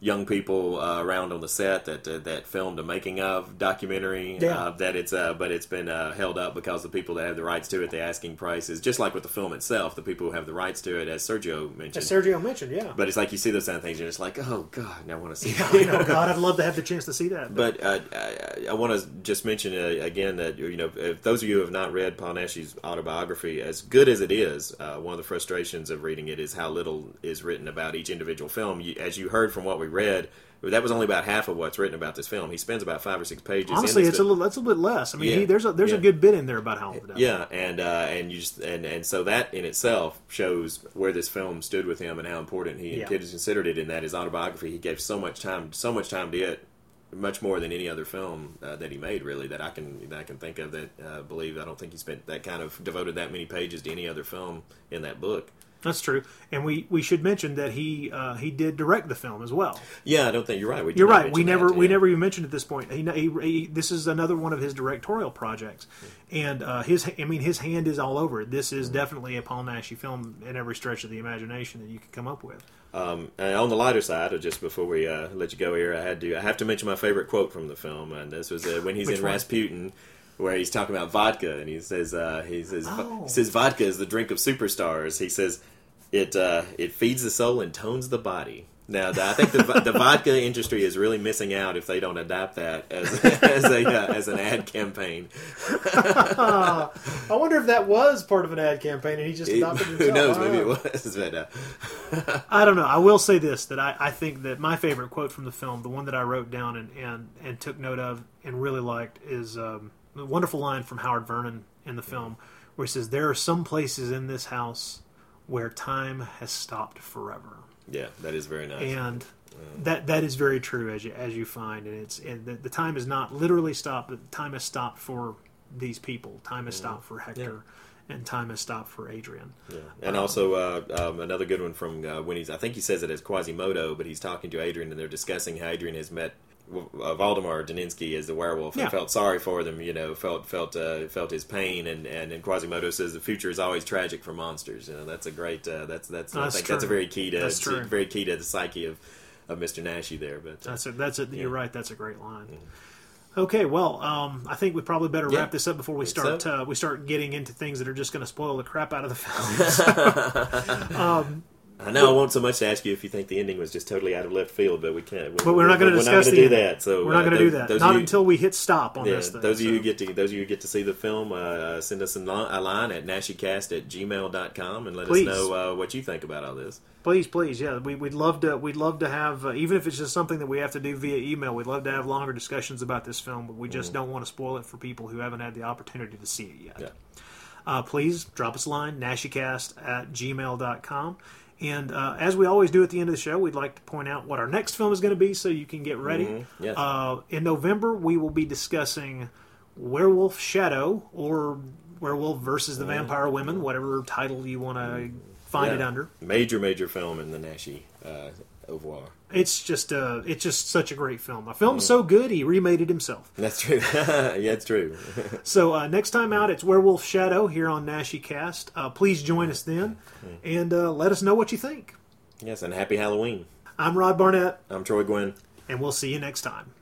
young people uh, around on the set that uh, that filmed a making of documentary. Yeah. Uh, that it's uh, but it's been uh, held up because the people that have the rights to it, the asking price is just like with the film itself. The people who have the rights to it, as Sergio mentioned. As Sergio mentioned, yeah. but it's like you see those kind of things, and you're like, oh god, now I want to see. I know, God, I'd love to have the chance to see that. But uh, I, I want to just mention uh, again that you know if those of you who have not read Paul Naschy's autobiography, as good as it is, uh, one of the frustrations of reading it is how little is written about each individual film. You, as you heard from what we read, that was only about half of what's written about this film. He spends about five or six pages. Honestly, it's a little that's a little bit less. I mean, Yeah, he, there's a there's yeah. a good bit in there about how yeah, and uh, and you just and, and so that in itself shows where this film stood with him and how important he Yeah. considered it in that his autobiography. He gave so much time, so much time to it, much more than any other film uh, that he made. Really, that I can that I can think of. That uh, believe I don't think he spent that kind of devoted that many pages to any other film in that book. That's true, and we, we should mention that he uh, he did direct the film as well. Yeah, I don't think you're right. We You're right. We never that, we yeah. never even mentioned at this point. He, he, he this is another one of his directorial projects, and uh, his I mean his hand is all over it. This is definitely a Paul Naschy film in every stretch of the imagination that you could come up with. Um, and on the lighter side, or just before we uh, let you go here, I had to I have to mention my favorite quote from the film, and this was uh, when he's in one? Rasputin, where he's talking about vodka, and he says uh, he says Oh. he says vodka is the drink of superstars. He says it uh, it feeds the soul and tones the body. Now, I think the, the vodka industry is really missing out if they don't adapt that as, as a uh, as an ad campaign. I wonder if that was part of an ad campaign and he just adopted himself. Who knows? Maybe know. it was. But, uh, I don't know. I will say this: that I, I think that my favorite quote from the film, the one that I wrote down and and, and took note of and really liked, is um, a wonderful line from Howard Vernon in the film, where he says, "There are some places in this house where time has stopped forever," yeah, that is very nice. and that that is very true as you as you find, and it's and the, the time has not literally stopped, but time has stopped for these people. Time has stopped for Hector. And time has stopped for Adrian. Yeah. And also uh, um, another good one from uh, when he's I think he says it as Quasimodo, but he's talking to Adrian and they're discussing how Adrian has met uh, Valdemar Daninsky as the werewolf and Yeah. felt sorry for them. You know, felt felt uh, felt his pain, and, and and Quasimodo says the future is always tragic for monsters. You know, that's a great uh, that's that's I That's think that's a very key to true. very key to the psyche of of Mr. Naschy there. But uh, That's it. That's it. You're Mm-hmm. right. That's a great line. Okay, well, um, I think we probably better Yeah. wrap this up before we start. so. Uh, we start getting into things that are just going to spoil the crap out of the film. I know I won't so much to ask you if you think the ending was just totally out of left field, but we can't. But we're not going to we're discuss the do that. So we're not uh, going to do that. Not you- until we hit stop on Yeah, this thing. those of you who get to those of you get to see the film, uh, uh, send us a line, at naschycast at gmail.com and let Please. us know uh, what you think about all this. please, please, yeah, we, we'd love to. We'd love to have, uh, even if it's just something that we have to do via email. We'd love to have longer discussions about this film, but we just don't want to spoil it for people who haven't had the opportunity to see it yet. Yeah. uh, please drop us a line, naschycast at gmail.com. And uh, as we always do at the end of the show, we'd like to point out what our next film is going to be so you can get ready. Mm-hmm. Yes. Uh, in November, we will be discussing Werewolf Shadow or Werewolf versus the Vampire Women, whatever title you want to find it under. Major, major film in the Naschy uh, oeuvre. It's just uh, it's just such a great film. A film so good he remade it himself. That's true. yeah, it's true. So uh, next time out, it's Werewolf Shadow here on NaschyCast. Uh, please join us then, and uh, let us know what you think. yes, and happy Halloween. I'm Rod Barnett, I'm Troy Gwynn. and we'll see you next time.